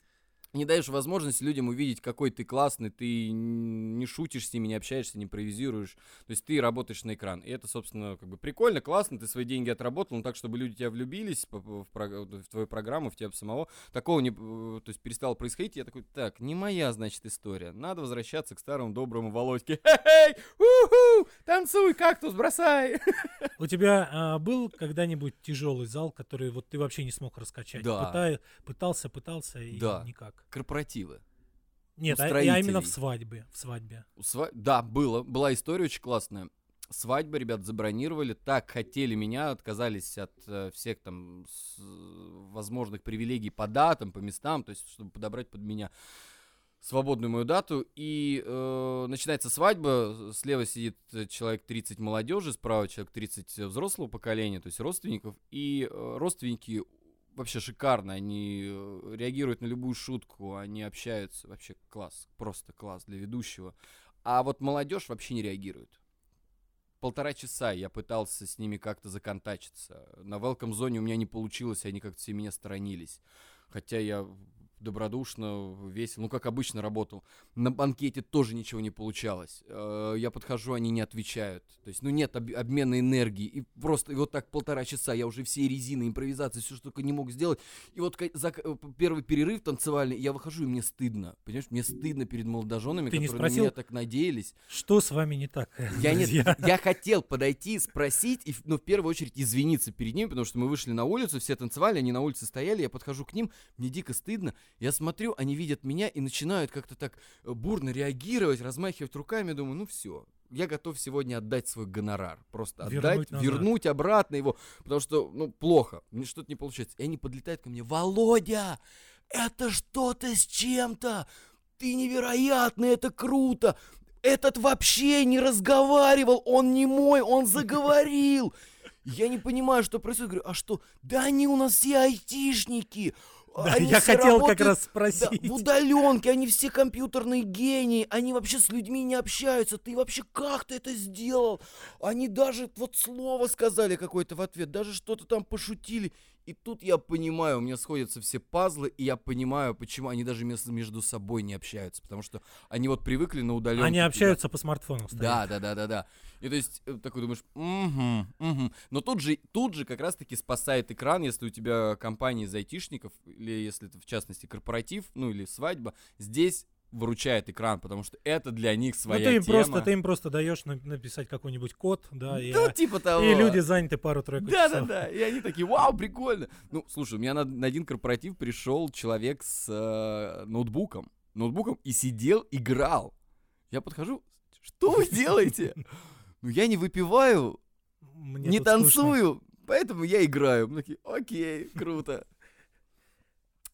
[SPEAKER 2] не даешь возможность людям увидеть, какой ты классный, ты не шутишь с ними, не общаешься, не импровизируешь. То есть ты работаешь на экран. И это, собственно, как бы прикольно, классно, ты свои деньги отработал, но так, чтобы люди тебя влюбились в твою программу, в тебя самого. Такого не, э, то есть перестало происходить. Я такой, так, не моя, значит, история. Надо возвращаться к старому доброму Володьке. Хе-хей! уху, Танцуй, кактус, бросай!
[SPEAKER 1] У тебя а, был когда-нибудь тяжелый зал, который вот ты вообще не смог раскачать?
[SPEAKER 2] Да.
[SPEAKER 1] Пытай- пытался, пытался и
[SPEAKER 2] Да.
[SPEAKER 1] никак.
[SPEAKER 2] Корпоративы.
[SPEAKER 1] Нет, а, я именно в свадьбе. В свадьбе.
[SPEAKER 2] Сва- Да, было. Была история очень классная. Свадьба, ребят, забронировали, так хотели меня, отказались от э, всех там с- возможных привилегий по датам, по местам, то есть, чтобы подобрать под меня свободную мою дату. И э, начинается свадьба, слева сидит э, человек 30 молодежи, справа человек 30 взрослого поколения, то есть родственников. И э, родственники вообще шикарно, они э, реагируют на любую шутку, они общаются, вообще класс, просто класс для ведущего. А вот молодежь вообще не реагирует. Полтора часа я пытался с ними как-то законтачиться. На welcome зоне у меня не получилось, они как-то все меня сторонились. Хотя я добродушно, весело, ну, как обычно работал. На банкете тоже ничего не получалось. Э, Я подхожу, они не отвечают. То есть, ну, нет об- обмена энергии. И просто и вот так полтора часа я уже все резины, импровизации, все, что только не мог сделать. И вот за к- первый перерыв танцевальный, я выхожу, и мне стыдно. Понимаешь, мне стыдно перед молодоженами,
[SPEAKER 1] Ты не
[SPEAKER 2] которые на
[SPEAKER 1] спросил?
[SPEAKER 2] меня так надеялись.
[SPEAKER 1] Что с вами не так?
[SPEAKER 2] Я, нет,
[SPEAKER 1] друзья?
[SPEAKER 2] я хотел подойти, спросить, и, ну, в первую очередь извиниться перед ними, потому что мы вышли на улицу, все танцевали, они на улице стояли, я подхожу к ним, мне дико стыдно, я смотрю, они видят меня и начинают как-то так э, бурно реагировать, размахивать руками, думаю, ну все, я готов сегодня отдать свой гонорар, просто отдать,
[SPEAKER 1] Вернуть назад.
[SPEAKER 2] вернуть обратно его, потому что, ну, плохо, мне что-то не получается. И они подлетают ко мне, Володя, это что-то с чем-то, ты невероятный, это круто, этот вообще не разговаривал, он не мой, он заговорил. Я не понимаю, что происходит. Говорю, а что? Да они у нас все айтишники.
[SPEAKER 1] Да,
[SPEAKER 2] Они
[SPEAKER 1] я хотел как
[SPEAKER 2] работают,
[SPEAKER 1] раз
[SPEAKER 2] да,
[SPEAKER 1] спросить.
[SPEAKER 2] в удаленке, они все компьютерные гении, они вообще с людьми не общаются. Ты вообще как ты это сделал? Они даже вот слово сказали какое-то в ответ, даже что-то там пошутили. И тут я понимаю, у меня сходятся все пазлы, и я понимаю, почему они даже между собой не общаются. Потому что они вот привыкли на удаленке.
[SPEAKER 1] Они общаются по смартфону.
[SPEAKER 2] Да, да, да, да, да. И то есть э, такой думаешь, угу, угу. Но тут же, тут же как раз-таки спасает экран, если у тебя компания из айтишников, или если это в частности корпоратив, ну или свадьба, здесь выручает экран, потому что это для них
[SPEAKER 1] Ну,
[SPEAKER 2] своя
[SPEAKER 1] ты им
[SPEAKER 2] тема.
[SPEAKER 1] просто, ты им просто даешь на- написать какой-нибудь код, да, и,
[SPEAKER 2] Ну, типа того.
[SPEAKER 1] и люди заняты пару-тройку
[SPEAKER 2] Да, да,
[SPEAKER 1] часов.
[SPEAKER 2] да. И они такие, вау, прикольно. Ну, слушай, у меня на, на один корпоратив пришел человек с э, ноутбуком. Ноутбуком и сидел, играл. Я подхожу, что вы делаете? Ну, я не выпиваю,
[SPEAKER 1] Мне
[SPEAKER 2] не
[SPEAKER 1] тут скучно.
[SPEAKER 2] танцую, поэтому я играю. Мы такие, окей, круто.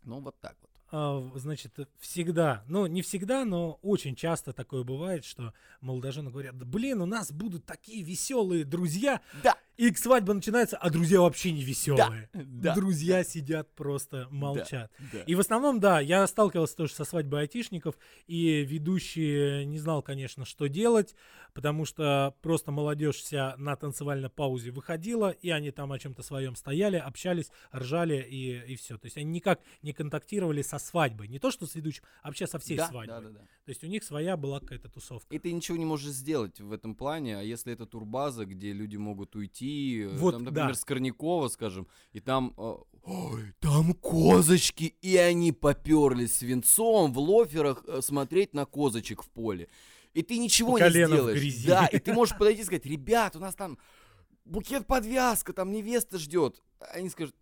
[SPEAKER 2] Ну, вот так вот.
[SPEAKER 1] А, значит, всегда, ну, не всегда, но очень часто такое бывает, что молодожены говорят, «Да, блин, у нас будут такие веселые друзья,
[SPEAKER 2] Да,
[SPEAKER 1] и свадьба начинается, а друзья вообще не веселые.
[SPEAKER 2] да.
[SPEAKER 1] Друзья сидят просто молчат.
[SPEAKER 2] да.
[SPEAKER 1] И в основном, да, я сталкивался тоже со свадьбой айтишников, и ведущий не знал, конечно, что делать, потому что просто молодежь вся на танцевальной паузе выходила, и они там о чем-то своем стояли, общались, ржали, и, и все. То есть они никак не контактировали со свадьбой. Не то, что с ведущим, а вообще со всей
[SPEAKER 2] да,
[SPEAKER 1] свадьбой.
[SPEAKER 2] да, да, да.
[SPEAKER 1] То есть у них своя была какая-то тусовка.
[SPEAKER 2] И ты ничего не можешь сделать в этом плане, а если это турбаза, где люди могут уйти, э,
[SPEAKER 1] Вот,
[SPEAKER 2] там, например,
[SPEAKER 1] да.
[SPEAKER 2] Скорнякова, скажем, и там, э, ой, там козочки, и они поперлись свинцом в лоферах э, смотреть на козочек в поле. И ты ничего не сделаешь.
[SPEAKER 1] грязи.
[SPEAKER 2] Да, и ты можешь подойти и сказать, ребят, у нас там букет подвязка, там невеста ждет. Они скажут,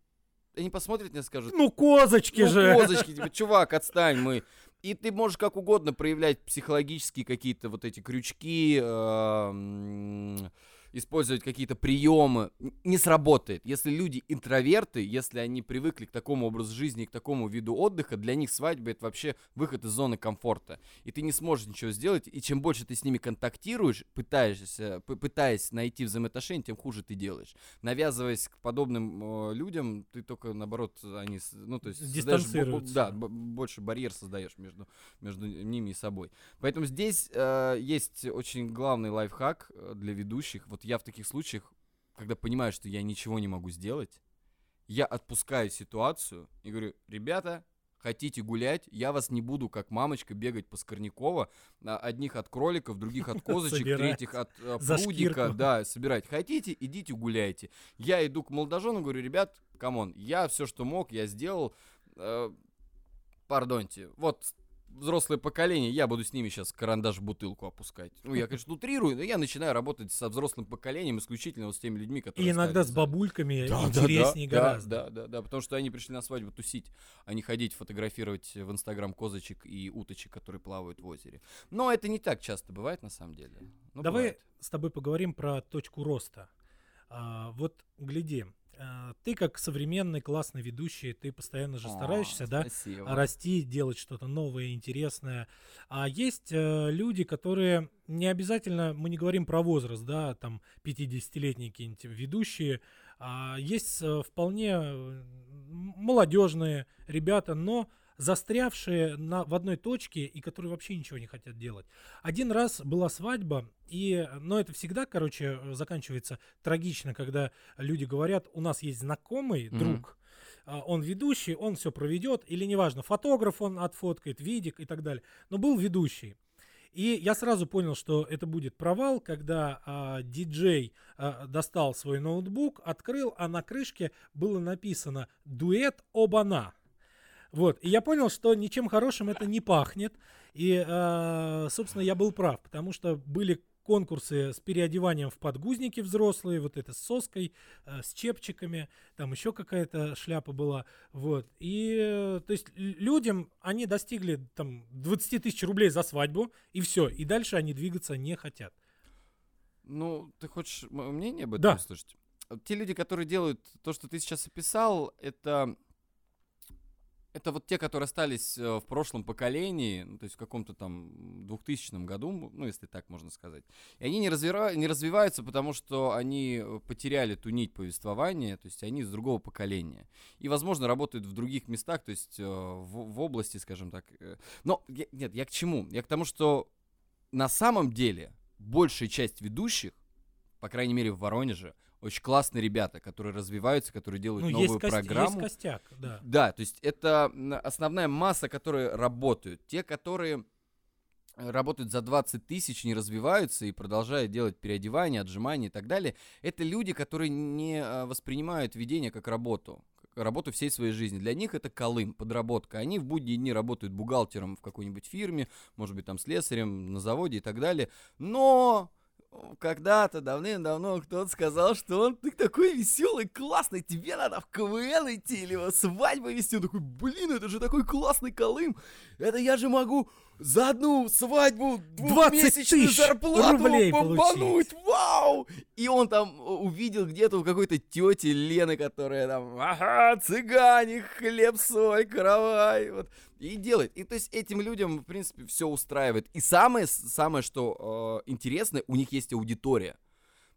[SPEAKER 2] они посмотрят на скажут,
[SPEAKER 1] Ну, козочки
[SPEAKER 2] ну,
[SPEAKER 1] же!
[SPEAKER 2] козочки, типа, чувак, отстань, мы. И ты можешь как угодно проявлять психологические какие-то вот эти крючки, использовать какие-то приемы, не сработает. Если люди интроверты, если они привыкли к такому образу жизни, к такому виду отдыха, для них свадьба это вообще выход из зоны комфорта. И ты не сможешь ничего сделать, и чем больше ты с ними контактируешь, пытаешься, пытаясь найти взаимоотношения, тем хуже ты делаешь. Навязываясь к подобным э, людям, ты только наоборот, они, ну то есть,
[SPEAKER 1] дистанцируются.
[SPEAKER 2] Да, больше барьер создаешь между, между ними и собой. Поэтому здесь э, есть очень главный лайфхак э, для ведущих. Вот я в таких случаях, когда понимаю, что я ничего не могу сделать, я отпускаю ситуацию и говорю, ребята, хотите гулять, я вас не буду, как мамочка, бегать по Скорнякова, одних от кроликов, других от козочек, третьих от э, прудика, да, собирать. Хотите, идите гуляйте. Я иду к молодоженам, говорю, ребят, come on, я все, что мог, я сделал, э, пардоньте, вот взрослое поколение, я буду с ними сейчас карандаш в бутылку опускать. Ну, я, конечно, утрирую, но я начинаю работать со взрослым поколением исключительно вот с теми людьми, которые...
[SPEAKER 1] И иногда с бабульками да, интереснее
[SPEAKER 2] да,
[SPEAKER 1] гораздо.
[SPEAKER 2] Да, да, да, потому что они пришли на свадьбу тусить, а не ходить фотографировать в Инстаграм козочек и уточек, которые плавают в озере. Но это не так часто бывает на самом деле.
[SPEAKER 1] Но Давай бывает. с тобой поговорим про точку роста. А, вот гляди, ты как современный классный ведущий, ты постоянно же О, стараешься, да, расти, делать что-то новое, интересное. А есть э, люди, которые не обязательно, мы не говорим про возраст, да, там 50-летние какие-нибудь ведущие, а есть э, вполне э, молодежные ребята, но застрявшие на, в одной точке и которые вообще ничего не хотят делать. Один раз была свадьба, и, но это всегда, короче, заканчивается трагично, когда люди говорят, у нас есть знакомый mm-hmm. друг, а, он ведущий, он все проведет, или неважно, фотограф он отфоткает, видик и так далее. Но был ведущий. И я сразу понял, что это будет провал, когда а, диджей а, достал свой ноутбук, открыл, а на крышке было написано «Дуэт Обана». Вот. И я понял, что ничем хорошим это не пахнет. И, э, собственно, я был прав, потому что были конкурсы с переодеванием в подгузники взрослые, вот это с соской, э, с чепчиками, там еще какая-то шляпа была, вот. И, э, то есть, людям, они достигли там 20 тысяч рублей за свадьбу, и все, и дальше они двигаться не хотят.
[SPEAKER 2] Ну, ты хочешь мое мнение об этом
[SPEAKER 1] да.
[SPEAKER 2] услышать? Те люди, которые делают то, что ты сейчас описал, это это вот те, которые остались э, в прошлом поколении, ну, то есть в каком-то там 2000 году, ну, если так можно сказать. И они не, развива- не развиваются, потому что они э, потеряли ту нить повествования, то есть они из другого поколения. И, возможно, работают в других местах, то есть э, в, в области, скажем так. Но, нет, я к чему? Я к тому, что на самом деле большая часть ведущих, по крайней мере в Воронеже, очень классные ребята, которые развиваются, которые делают ну, новую есть программу.
[SPEAKER 1] Есть костяк, да.
[SPEAKER 2] Да, то есть это основная масса, которые работают. Те, которые работают за 20 тысяч, не развиваются и продолжают делать переодевания, отжимания и так далее, это люди, которые не а, воспринимают ведение как работу, работу всей своей жизни. Для них это колым, подработка. Они в будние дни работают бухгалтером в какой-нибудь фирме, может быть, там слесарем на заводе и так далее. Но когда-то давным-давно кто-то сказал, что он ты такой веселый, классный, тебе надо в КВН идти или свадьбу вести. Он такой, блин, это же такой классный Колым. Это я же могу за одну свадьбу двухмесячную зарплату рублей побануть. Вау! И он там увидел где-то у какой-то тети Лены, которая там, ага, цыгане, хлеб, соль, каравай. Вот и делает. И то есть этим людям, в принципе, все устраивает. И самое, самое что э, интересное, у них есть аудитория.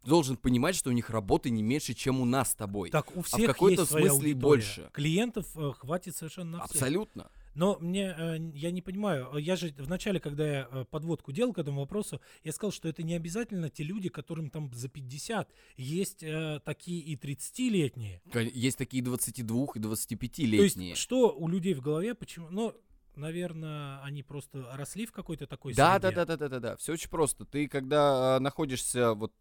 [SPEAKER 2] Ты должен понимать, что у них работы не меньше, чем у нас с тобой.
[SPEAKER 1] Так у всех а в
[SPEAKER 2] какой-то смысле и больше.
[SPEAKER 1] Клиентов э, хватит совершенно на
[SPEAKER 2] всех. Абсолютно.
[SPEAKER 1] Но мне, э, я не понимаю, э, я же вначале, когда я э, подводку делал к этому вопросу, я сказал, что это не обязательно те люди, которым там за 50. Есть э, такие и 30-летние.
[SPEAKER 2] Есть такие 22 и 25-летние. То
[SPEAKER 1] есть что у людей в голове, почему, ну, наверное, они просто росли в какой-то такой
[SPEAKER 2] да,
[SPEAKER 1] среде.
[SPEAKER 2] Да, да, да, да, да, да. Все очень просто. Ты, когда э, находишься вот,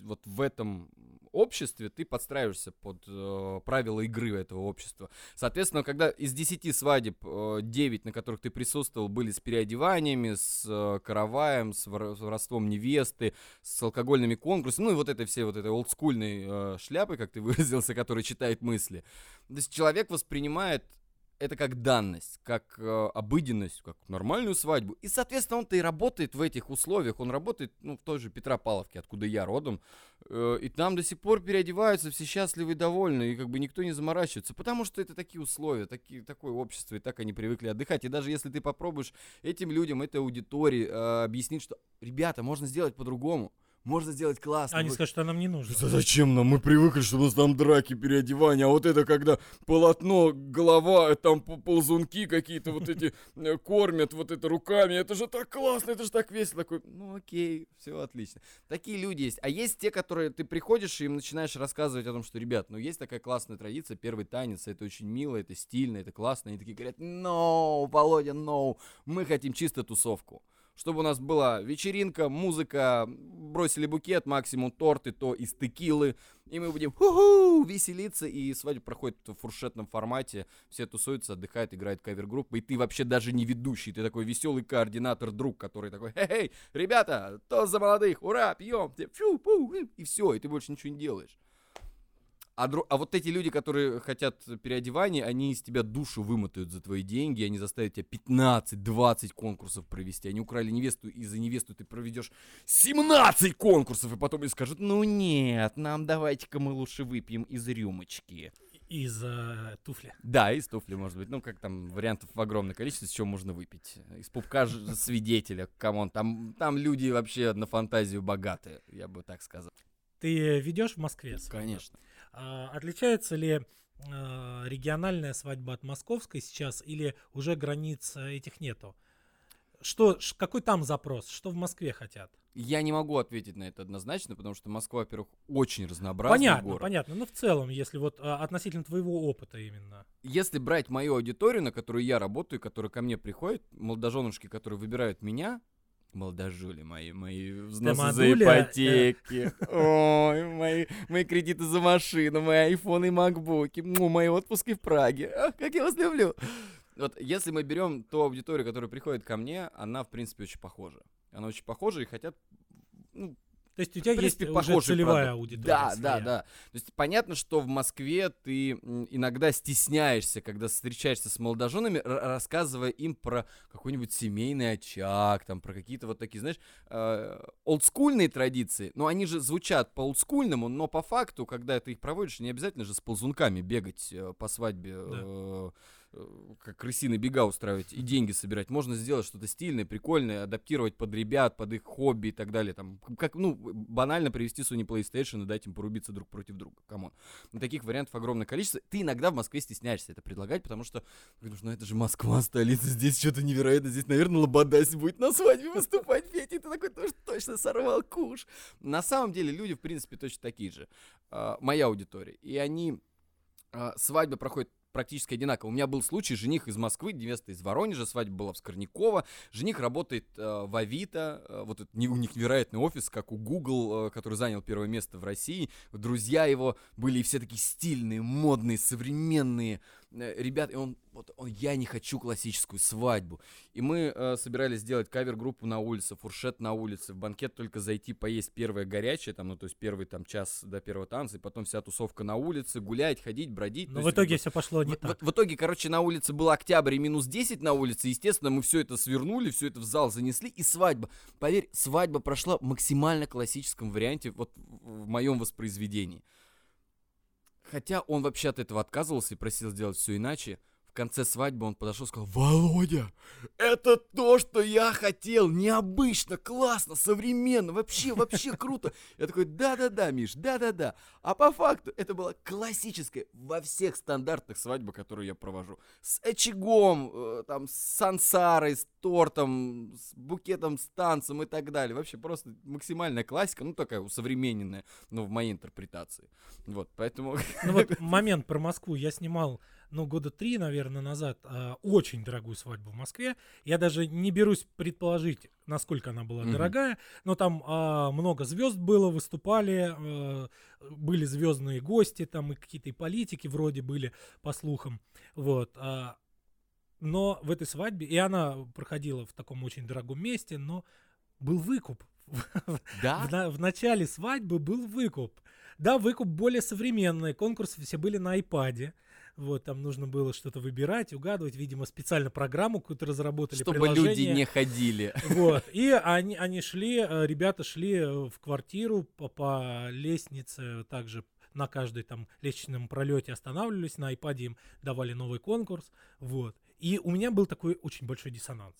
[SPEAKER 2] вот в этом обществе, ты подстраиваешься под э, правила игры этого общества. Соответственно, когда из 10 свадеб э, 9, на которых ты присутствовал, были с переодеваниями, с э, караваем, с воровством невесты, с алкогольными конкурсами, ну и вот этой всей вот этой олдскульной э, шляпы, как ты выразился, которая читает мысли. То есть человек воспринимает это как данность, как э, обыденность, как нормальную свадьбу. И, соответственно, он-то и работает в этих условиях. Он работает, ну, в той же Петропавловке, откуда я родом. Э, и там до сих пор переодеваются, все счастливы и довольны, и как бы никто не заморачивается. Потому что это такие условия, такие, такое общество, и так они привыкли отдыхать. И даже если ты попробуешь этим людям, этой аудитории э, объяснить, что, ребята, можно сделать по-другому можно сделать классно.
[SPEAKER 1] Они скажут, что нам не нужно.
[SPEAKER 2] Да зачем нам? Мы привыкли, что у нас там драки, переодевания, а вот это когда полотно, голова, там ползунки какие-то вот эти э, кормят вот это руками, это же так классно, это же так весело. Такой, ну окей, все отлично. Такие люди есть. А есть те, которые ты приходишь и им начинаешь рассказывать о том, что, ребят, ну есть такая классная традиция, первый танец, это очень мило, это стильно, это классно. Они такие говорят, no, Володя, no, мы хотим чисто тусовку чтобы у нас была вечеринка, музыка, бросили букет, максимум торты, то из текилы, и мы будем ху-ху, веселиться, и свадьба проходит в фуршетном формате, все тусуются, отдыхают, играют кавер-группы, и ты вообще даже не ведущий, ты такой веселый координатор, друг, который такой, хей-хей, ребята, то за молодых, ура, пьем, и все, и ты больше ничего не делаешь. А, дру... а вот эти люди, которые хотят переодевания, они из тебя душу вымотают за твои деньги, они заставят тебя 15-20 конкурсов провести. Они украли невесту, и за невесту ты проведешь 17 конкурсов, и потом им скажут, ну нет, нам давайте-ка мы лучше выпьем из рюмочки.
[SPEAKER 1] Из э, туфли.
[SPEAKER 2] Да, из туфли, может быть. Ну, как там, вариантов в огромное количество, с чего можно выпить. Из пупка свидетеля, come on. Там, там люди вообще на фантазию богатые, я бы так сказал.
[SPEAKER 1] Ты ведешь в Москве?
[SPEAKER 2] Конечно.
[SPEAKER 1] А, отличается ли а, региональная свадьба от московской сейчас или уже границ этих нету? Что, какой там запрос? Что в Москве хотят?
[SPEAKER 2] Я не могу ответить на это однозначно, потому что Москва, во-первых, очень разнообразный
[SPEAKER 1] понятно,
[SPEAKER 2] город.
[SPEAKER 1] Понятно, но в целом, если вот а, относительно твоего опыта именно.
[SPEAKER 2] Если брать мою аудиторию, на которую я работаю, которая ко мне приходит, молодоженушки, которые выбирают меня, молодожули мои, мои взносы за ипотеки, ой, мои, мои кредиты за машину, мои айфоны и макбуки, мои отпуски в Праге. Ах, как я вас люблю. Вот если мы берем ту аудиторию, которая приходит ко мне, она, в принципе, очень похожа. Она очень похожа и хотят ну,
[SPEAKER 1] то есть у тебя принципе, есть уже целевая продукт. аудитория.
[SPEAKER 2] Да, своя. да, да. То есть понятно, что в Москве ты иногда стесняешься, когда встречаешься с молодоженами, рассказывая им про какой-нибудь семейный очаг, там, про какие-то вот такие, знаешь, э, олдскульные традиции. Но они же звучат по олдскульному, но по факту, когда ты их проводишь, не обязательно же с ползунками бегать э, по свадьбе. Да. Э, как крысиные бега устраивать и деньги собирать. Можно сделать что-то стильное, прикольное, адаптировать под ребят, под их хобби и так далее. Там, как, ну, банально привести Sony PlayStation и дать им порубиться друг против друга. Come on. И таких вариантов огромное количество. Ты иногда в Москве стесняешься это предлагать, потому что, что ну, это же Москва, столица, здесь что-то невероятно. Здесь, наверное, Лобода здесь будет на свадьбе выступать, Петя, ты такой тоже точно сорвал куш. На самом деле люди, в принципе, точно такие же. Uh, моя аудитория. И они... Uh, свадьба проходит практически одинаково. У меня был случай, жених из Москвы, невеста из Воронежа, свадьба была в Скорнякова. Жених работает э, в Авито, э, вот это, у них невероятный офис, как у Google, э, который занял первое место в России. Друзья его были все такие стильные, модные, современные. Э, ребят, и он, вот он, я не хочу классическую свадьбу. И мы э, собирались сделать кавер-группу на улице, фуршет на улице, в банкет только зайти, поесть первое горячее, там, ну, то есть первый там час до первого танца, и потом вся тусовка на улице, гулять, ходить, бродить.
[SPEAKER 1] Но в итоге есть, все пошло не
[SPEAKER 2] в,
[SPEAKER 1] так.
[SPEAKER 2] В, в итоге, короче, на улице был октябрь и минус 10 на улице, естественно, мы все это свернули, все это в зал занесли, и свадьба. Поверь, свадьба прошла в максимально классическом варианте, вот в моем воспроизведении. Хотя он вообще от этого отказывался и просил сделать все иначе конце свадьбы он подошел и сказал, Володя, это то, что я хотел, необычно, классно, современно, вообще, вообще круто. Я такой, да-да-да, Миш, да-да-да. А по факту это была классическая во всех стандартных свадьбах, которые я провожу. С очагом, э, там, с сансарой, с тортом, с букетом, с танцем и так далее. Вообще просто максимальная классика, ну такая усовремененная, ну, в моей интерпретации. Вот, поэтому...
[SPEAKER 1] Ну вот момент про Москву я снимал ну, года три, наверное, назад э, очень дорогую свадьбу в Москве. Я даже не берусь предположить, насколько она была mm-hmm. дорогая, но там э, много звезд было, выступали, э, были звездные гости, там и какие-то и политики вроде были, по слухам. Вот. Э, но в этой свадьбе, и она проходила в таком очень дорогом месте, но был выкуп.
[SPEAKER 2] Да?
[SPEAKER 1] В, в начале свадьбы был выкуп. Да, выкуп более современный, конкурсы все были на iPad. Вот, там нужно было что-то выбирать, угадывать. Видимо, специально программу какую-то разработали.
[SPEAKER 2] Чтобы люди не ходили.
[SPEAKER 1] Вот. И они, они шли, э, ребята шли э, в квартиру по, по лестнице, также на каждой там лестничном пролете останавливались, на iPad им давали новый конкурс. Вот. И у меня был такой очень большой диссонанс.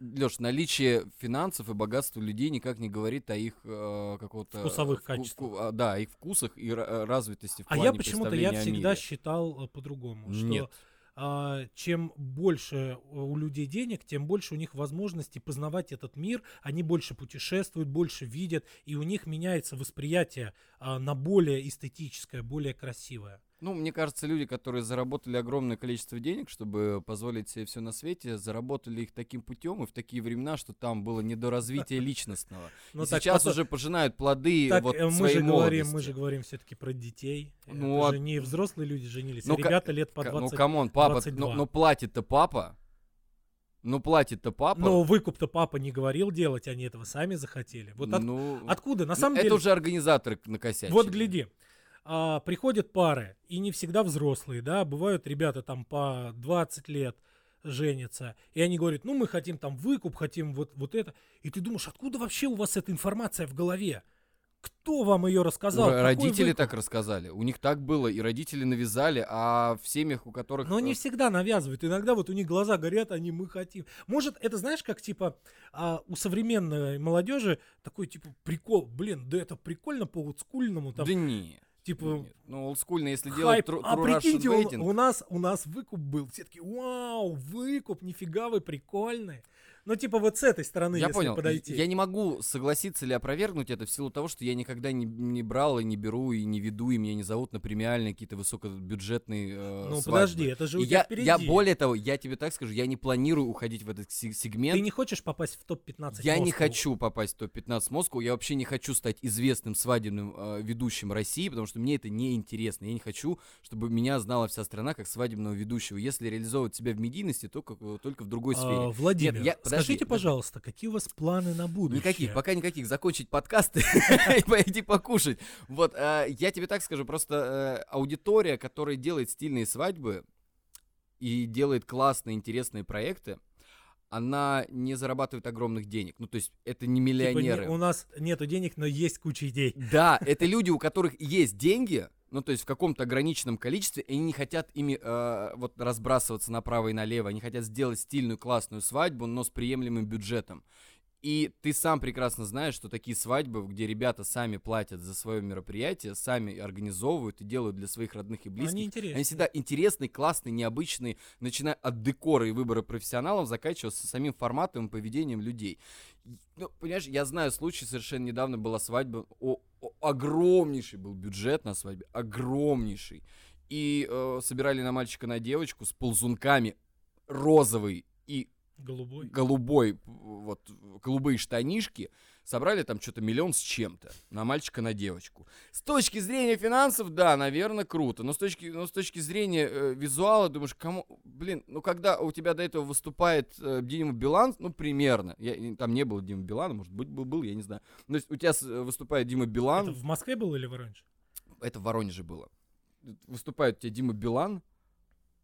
[SPEAKER 2] Леш, наличие финансов и богатства людей никак не говорит о их э, какого-то...
[SPEAKER 1] Вкусовых качествах.
[SPEAKER 2] А, да, их вкусах и э, развитости в
[SPEAKER 1] А я почему-то, я всегда считал э, по-другому, что...
[SPEAKER 2] Нет.
[SPEAKER 1] А, чем больше у людей денег, тем больше у них возможности познавать этот мир, они больше путешествуют, больше видят, и у них меняется восприятие а, на более эстетическое, более красивое.
[SPEAKER 2] Ну, мне кажется, люди, которые заработали огромное количество денег, чтобы позволить себе все на свете, заработали их таким путем и в такие времена, что там было не до развития личностного. Ну, и сейчас уже пожинают плоды
[SPEAKER 1] так,
[SPEAKER 2] вот
[SPEAKER 1] э, мы
[SPEAKER 2] своей
[SPEAKER 1] же говорим,
[SPEAKER 2] молодости.
[SPEAKER 1] Мы же говорим все-таки про детей.
[SPEAKER 2] Ну,
[SPEAKER 1] Это
[SPEAKER 2] а...
[SPEAKER 1] же не взрослые люди женились,
[SPEAKER 2] ну,
[SPEAKER 1] а ребята лет по 20
[SPEAKER 2] Ну, come on, папа, ну, ну платит-то папа. Ну, платит-то папа.
[SPEAKER 1] Но выкуп-то папа не говорил делать, они этого сами захотели. Вот от... ну, откуда? На самом
[SPEAKER 2] это
[SPEAKER 1] деле...
[SPEAKER 2] уже организаторы накосячили.
[SPEAKER 1] Вот гляди а, приходят пары, и не всегда взрослые, да, бывают ребята там по 20 лет женятся, и они говорят, ну мы хотим там выкуп, хотим вот, вот это, и ты думаешь, откуда вообще у вас эта информация в голове? Кто вам ее рассказал?
[SPEAKER 2] Родители выкуп? так рассказали. У них так было, и родители навязали, а в семьях, у которых...
[SPEAKER 1] Но не всегда навязывают. Иногда вот у них глаза горят, они мы хотим. Может, это знаешь, как типа а, у современной молодежи такой типа прикол. Блин, да это прикольно по олдскульному. Там,
[SPEAKER 2] да не.
[SPEAKER 1] Типа,
[SPEAKER 2] Нет. Ну, олдскульно, если
[SPEAKER 1] хайп.
[SPEAKER 2] делать true,
[SPEAKER 1] а
[SPEAKER 2] true
[SPEAKER 1] прикиньте,
[SPEAKER 2] Russian
[SPEAKER 1] у, у, нас, у нас выкуп был. Все таки вау, выкуп, нифига вы прикольный. Ну, типа вот с этой стороны,
[SPEAKER 2] я
[SPEAKER 1] если
[SPEAKER 2] понял.
[SPEAKER 1] подойти.
[SPEAKER 2] Я не могу согласиться или опровергнуть это в силу того, что я никогда не, не брал и не беру и не веду, и меня не зовут на премиальные какие-то высокобюджетные э,
[SPEAKER 1] Ну,
[SPEAKER 2] свадьбы.
[SPEAKER 1] подожди, это же у
[SPEAKER 2] и
[SPEAKER 1] тебя
[SPEAKER 2] я,
[SPEAKER 1] впереди.
[SPEAKER 2] я более того, я тебе так скажу, я не планирую уходить в этот сегмент.
[SPEAKER 1] Ты не хочешь попасть в топ-15
[SPEAKER 2] Я
[SPEAKER 1] Москву?
[SPEAKER 2] не хочу попасть в топ-15 Москву, я вообще не хочу стать известным свадебным э, ведущим России, потому что мне это не интересно. Я не хочу, чтобы меня знала вся страна как свадебного ведущего. Если реализовывать себя в медийности, то как, только в другой сфере.
[SPEAKER 1] А, Владимир,
[SPEAKER 2] Нет, я,
[SPEAKER 1] скажите,
[SPEAKER 2] подожди,
[SPEAKER 1] пожалуйста, какие у вас планы на будущее?
[SPEAKER 2] Никаких, пока никаких. Закончить подкасты и пойти покушать. Вот, э, я тебе так скажу, просто э, аудитория, которая делает стильные свадьбы и делает классные, интересные проекты, она не зарабатывает огромных денег. Ну, то есть это не миллионеры.
[SPEAKER 1] Типа, не, у нас нету денег, но есть куча идей.
[SPEAKER 2] Да, это люди, у которых есть деньги, ну, то есть в каком-то ограниченном количестве, и они не хотят ими э, вот разбрасываться направо и налево, они хотят сделать стильную, классную свадьбу, но с приемлемым бюджетом. И ты сам прекрасно знаешь, что такие свадьбы, где ребята сами платят за свое мероприятие, сами организовывают и делают для своих родных и близких.
[SPEAKER 1] Они.
[SPEAKER 2] Они всегда интересные, классные, необычные, начиная от декора и выбора профессионалов, заканчивая самим форматом и поведением людей. Ну, понимаешь, я знаю случай, совершенно недавно была свадьба, о, огромнейший был бюджет на свадьбе, огромнейший. И э, собирали на мальчика, на девочку с ползунками розовый и
[SPEAKER 1] Голубой.
[SPEAKER 2] Голубой, вот, голубые штанишки. Собрали там что-то миллион с чем-то. На мальчика, на девочку. С точки зрения финансов, да, наверное, круто. Но с точки, но с точки зрения э, визуала, думаешь, кому... Блин, ну когда у тебя до этого выступает э, Дима Билан, ну, примерно. Я, там не было Дима Билана, может быть, был, был, я не знаю. Но у тебя с, выступает Дима Билан.
[SPEAKER 1] Это в Москве было или в Воронеже?
[SPEAKER 2] Это в Воронеже было. Выступает у тебя Дима Билан,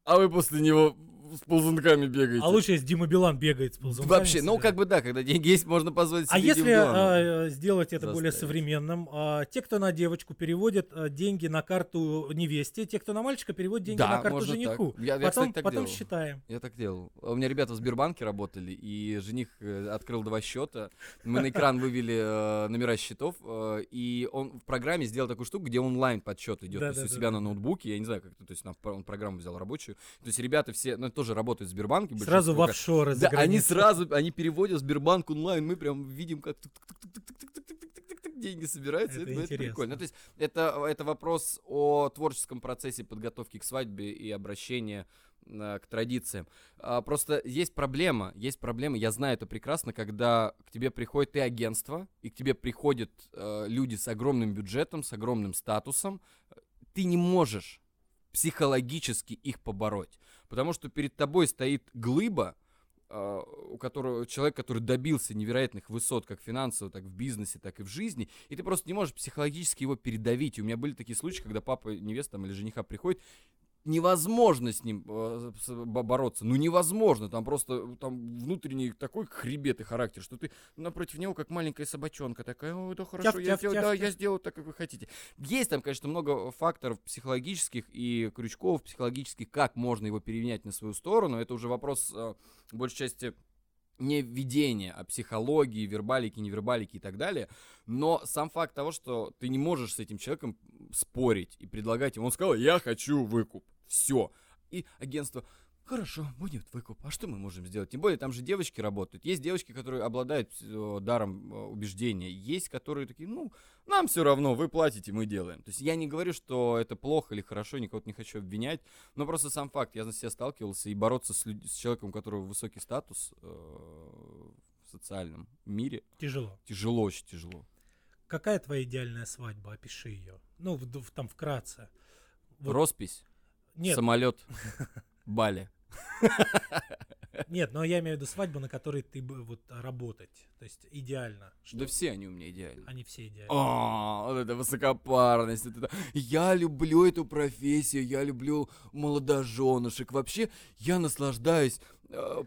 [SPEAKER 2] а вы после него с ползунками бегаете.
[SPEAKER 1] А лучше, если Дима Билан бегает с ползунками.
[SPEAKER 2] Вообще, ну как бы да, когда деньги есть, можно позволить себе
[SPEAKER 1] А если
[SPEAKER 2] а,
[SPEAKER 1] сделать это заставить. более современным, а, те, кто на девочку переводят а, деньги на карту невесте, те, кто на мальчика переводят деньги
[SPEAKER 2] да,
[SPEAKER 1] на карту жениху.
[SPEAKER 2] Так. Я,
[SPEAKER 1] потом
[SPEAKER 2] я, кстати, так
[SPEAKER 1] потом
[SPEAKER 2] делал.
[SPEAKER 1] считаем.
[SPEAKER 2] Я так делал. У меня ребята в Сбербанке работали, и жених э, открыл два счета. Мы на экран вывели э, номера счетов, э, и он в программе сделал такую штуку, где онлайн подсчет идет. То есть у себя на ноутбуке, я не знаю, как то есть он программу взял рабочую. То есть ребята все, ну, тоже работают в Сбербанке.
[SPEAKER 1] Сразу в офшоры
[SPEAKER 2] Да, они сразу, они переводят Сбербанк онлайн, мы прям видим, как деньги собираются,
[SPEAKER 1] это,
[SPEAKER 2] это, это прикольно. Ну, то есть это, это вопрос о творческом процессе подготовки к свадьбе и обращения к традициям. А, просто есть проблема, есть проблема, я знаю это прекрасно, когда к тебе приходит и агентство, и к тебе приходят э, люди с огромным бюджетом, с огромным статусом, ты не можешь психологически их побороть, потому что перед тобой стоит глыба, Uh, у которого человек, который добился невероятных высот, как финансово, так в бизнесе, так и в жизни, и ты просто не можешь психологически его передавить. И у меня были такие случаи, когда папа невеста там, или жениха приходит, невозможно с ним э, бороться. Ну невозможно. Там просто там внутренний такой хребет и характер, что ты напротив него как маленькая собачонка такая, ой, да хорошо, я
[SPEAKER 1] Тяф,
[SPEAKER 2] сделаю,
[SPEAKER 1] тяф,
[SPEAKER 2] да,
[SPEAKER 1] тяф.
[SPEAKER 2] я сделаю так, как вы хотите. Есть там, конечно, много факторов психологических и крючков психологических, как можно его перенять на свою сторону. Это уже вопрос, э, большей части, не видения, а психологии, вербалики, невербалики и так далее. Но сам факт того, что ты не можешь с этим человеком спорить и предлагать ему, он сказал, я хочу выкуп. Все. И агентство, хорошо, будет выкуп. А что мы можем сделать? Тем более, там же девочки работают. Есть девочки, которые обладают э, даром э, убеждения. Есть, которые такие, ну, нам все равно, вы платите, мы делаем. То есть я не говорю, что это плохо или хорошо, никого не хочу обвинять. Но просто сам факт, я на себя сталкивался, и бороться с, люд- с человеком, у которого высокий статус э, в социальном мире,
[SPEAKER 1] Тяжело.
[SPEAKER 2] тяжело, очень тяжело.
[SPEAKER 1] Какая твоя идеальная свадьба? Опиши ее. Ну, в- в- там вкратце. Вот-
[SPEAKER 2] Роспись,
[SPEAKER 1] Нет,
[SPEAKER 2] самолет, Бали.
[SPEAKER 1] нет, но я имею в виду свадьбу, на которой ты бы вот работать. То есть идеально.
[SPEAKER 2] Да все они у меня идеальны.
[SPEAKER 1] Они все идеальны.
[SPEAKER 2] А, вот это высокопарность, вот это. Я люблю эту профессию, я люблю молодоженушек. Вообще, я наслаждаюсь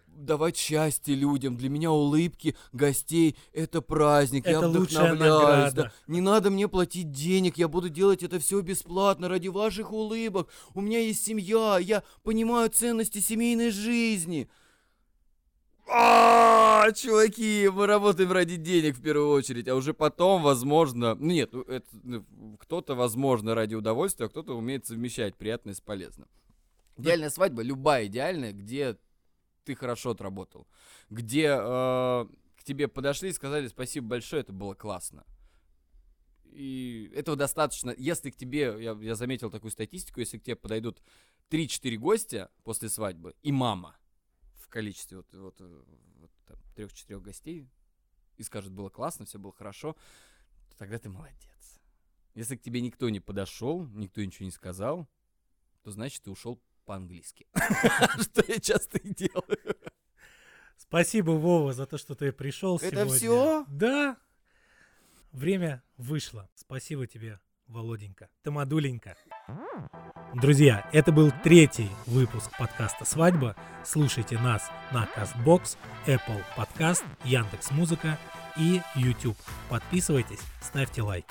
[SPEAKER 2] давать счастье людям. Для меня улыбки гостей — это праздник. я
[SPEAKER 1] Это лучшая
[SPEAKER 2] вдохновляюсь. да. Не надо мне платить денег, я буду делать это все бесплатно ради ваших улыбок. У меня есть семья, я понимаю ценности семейной жизни. А, чуваки, мы работаем ради денег в первую очередь, а уже потом, возможно, ну нет, ну, ну, кто-то, возможно, ради удовольствия, а кто-то умеет совмещать приятное с полезным. Идеальная свадьба, любая идеальная, где ты хорошо отработал, где э, к тебе подошли и сказали спасибо большое, это было классно. И этого достаточно. Если к тебе, я, я заметил такую статистику, если к тебе подойдут 3-4 гостя после свадьбы и мама в количестве вот, вот, э, вот там, трех-четырех гостей и скажут, было классно, все было хорошо, то тогда ты молодец. Если к тебе никто не подошел, никто ничего не сказал, то значит ты ушел по-английски. Что я часто и делаю.
[SPEAKER 1] Спасибо, Вова, за то, что ты пришел
[SPEAKER 2] Это
[SPEAKER 1] сегодня.
[SPEAKER 2] всё?
[SPEAKER 1] Да. Время вышло. Спасибо тебе, Володенька. Тамадуленька. Друзья, это был третий выпуск подкаста «Свадьба». Слушайте нас на CastBox, Apple Podcast, Яндекс.Музыка и YouTube. Подписывайтесь, ставьте лайк.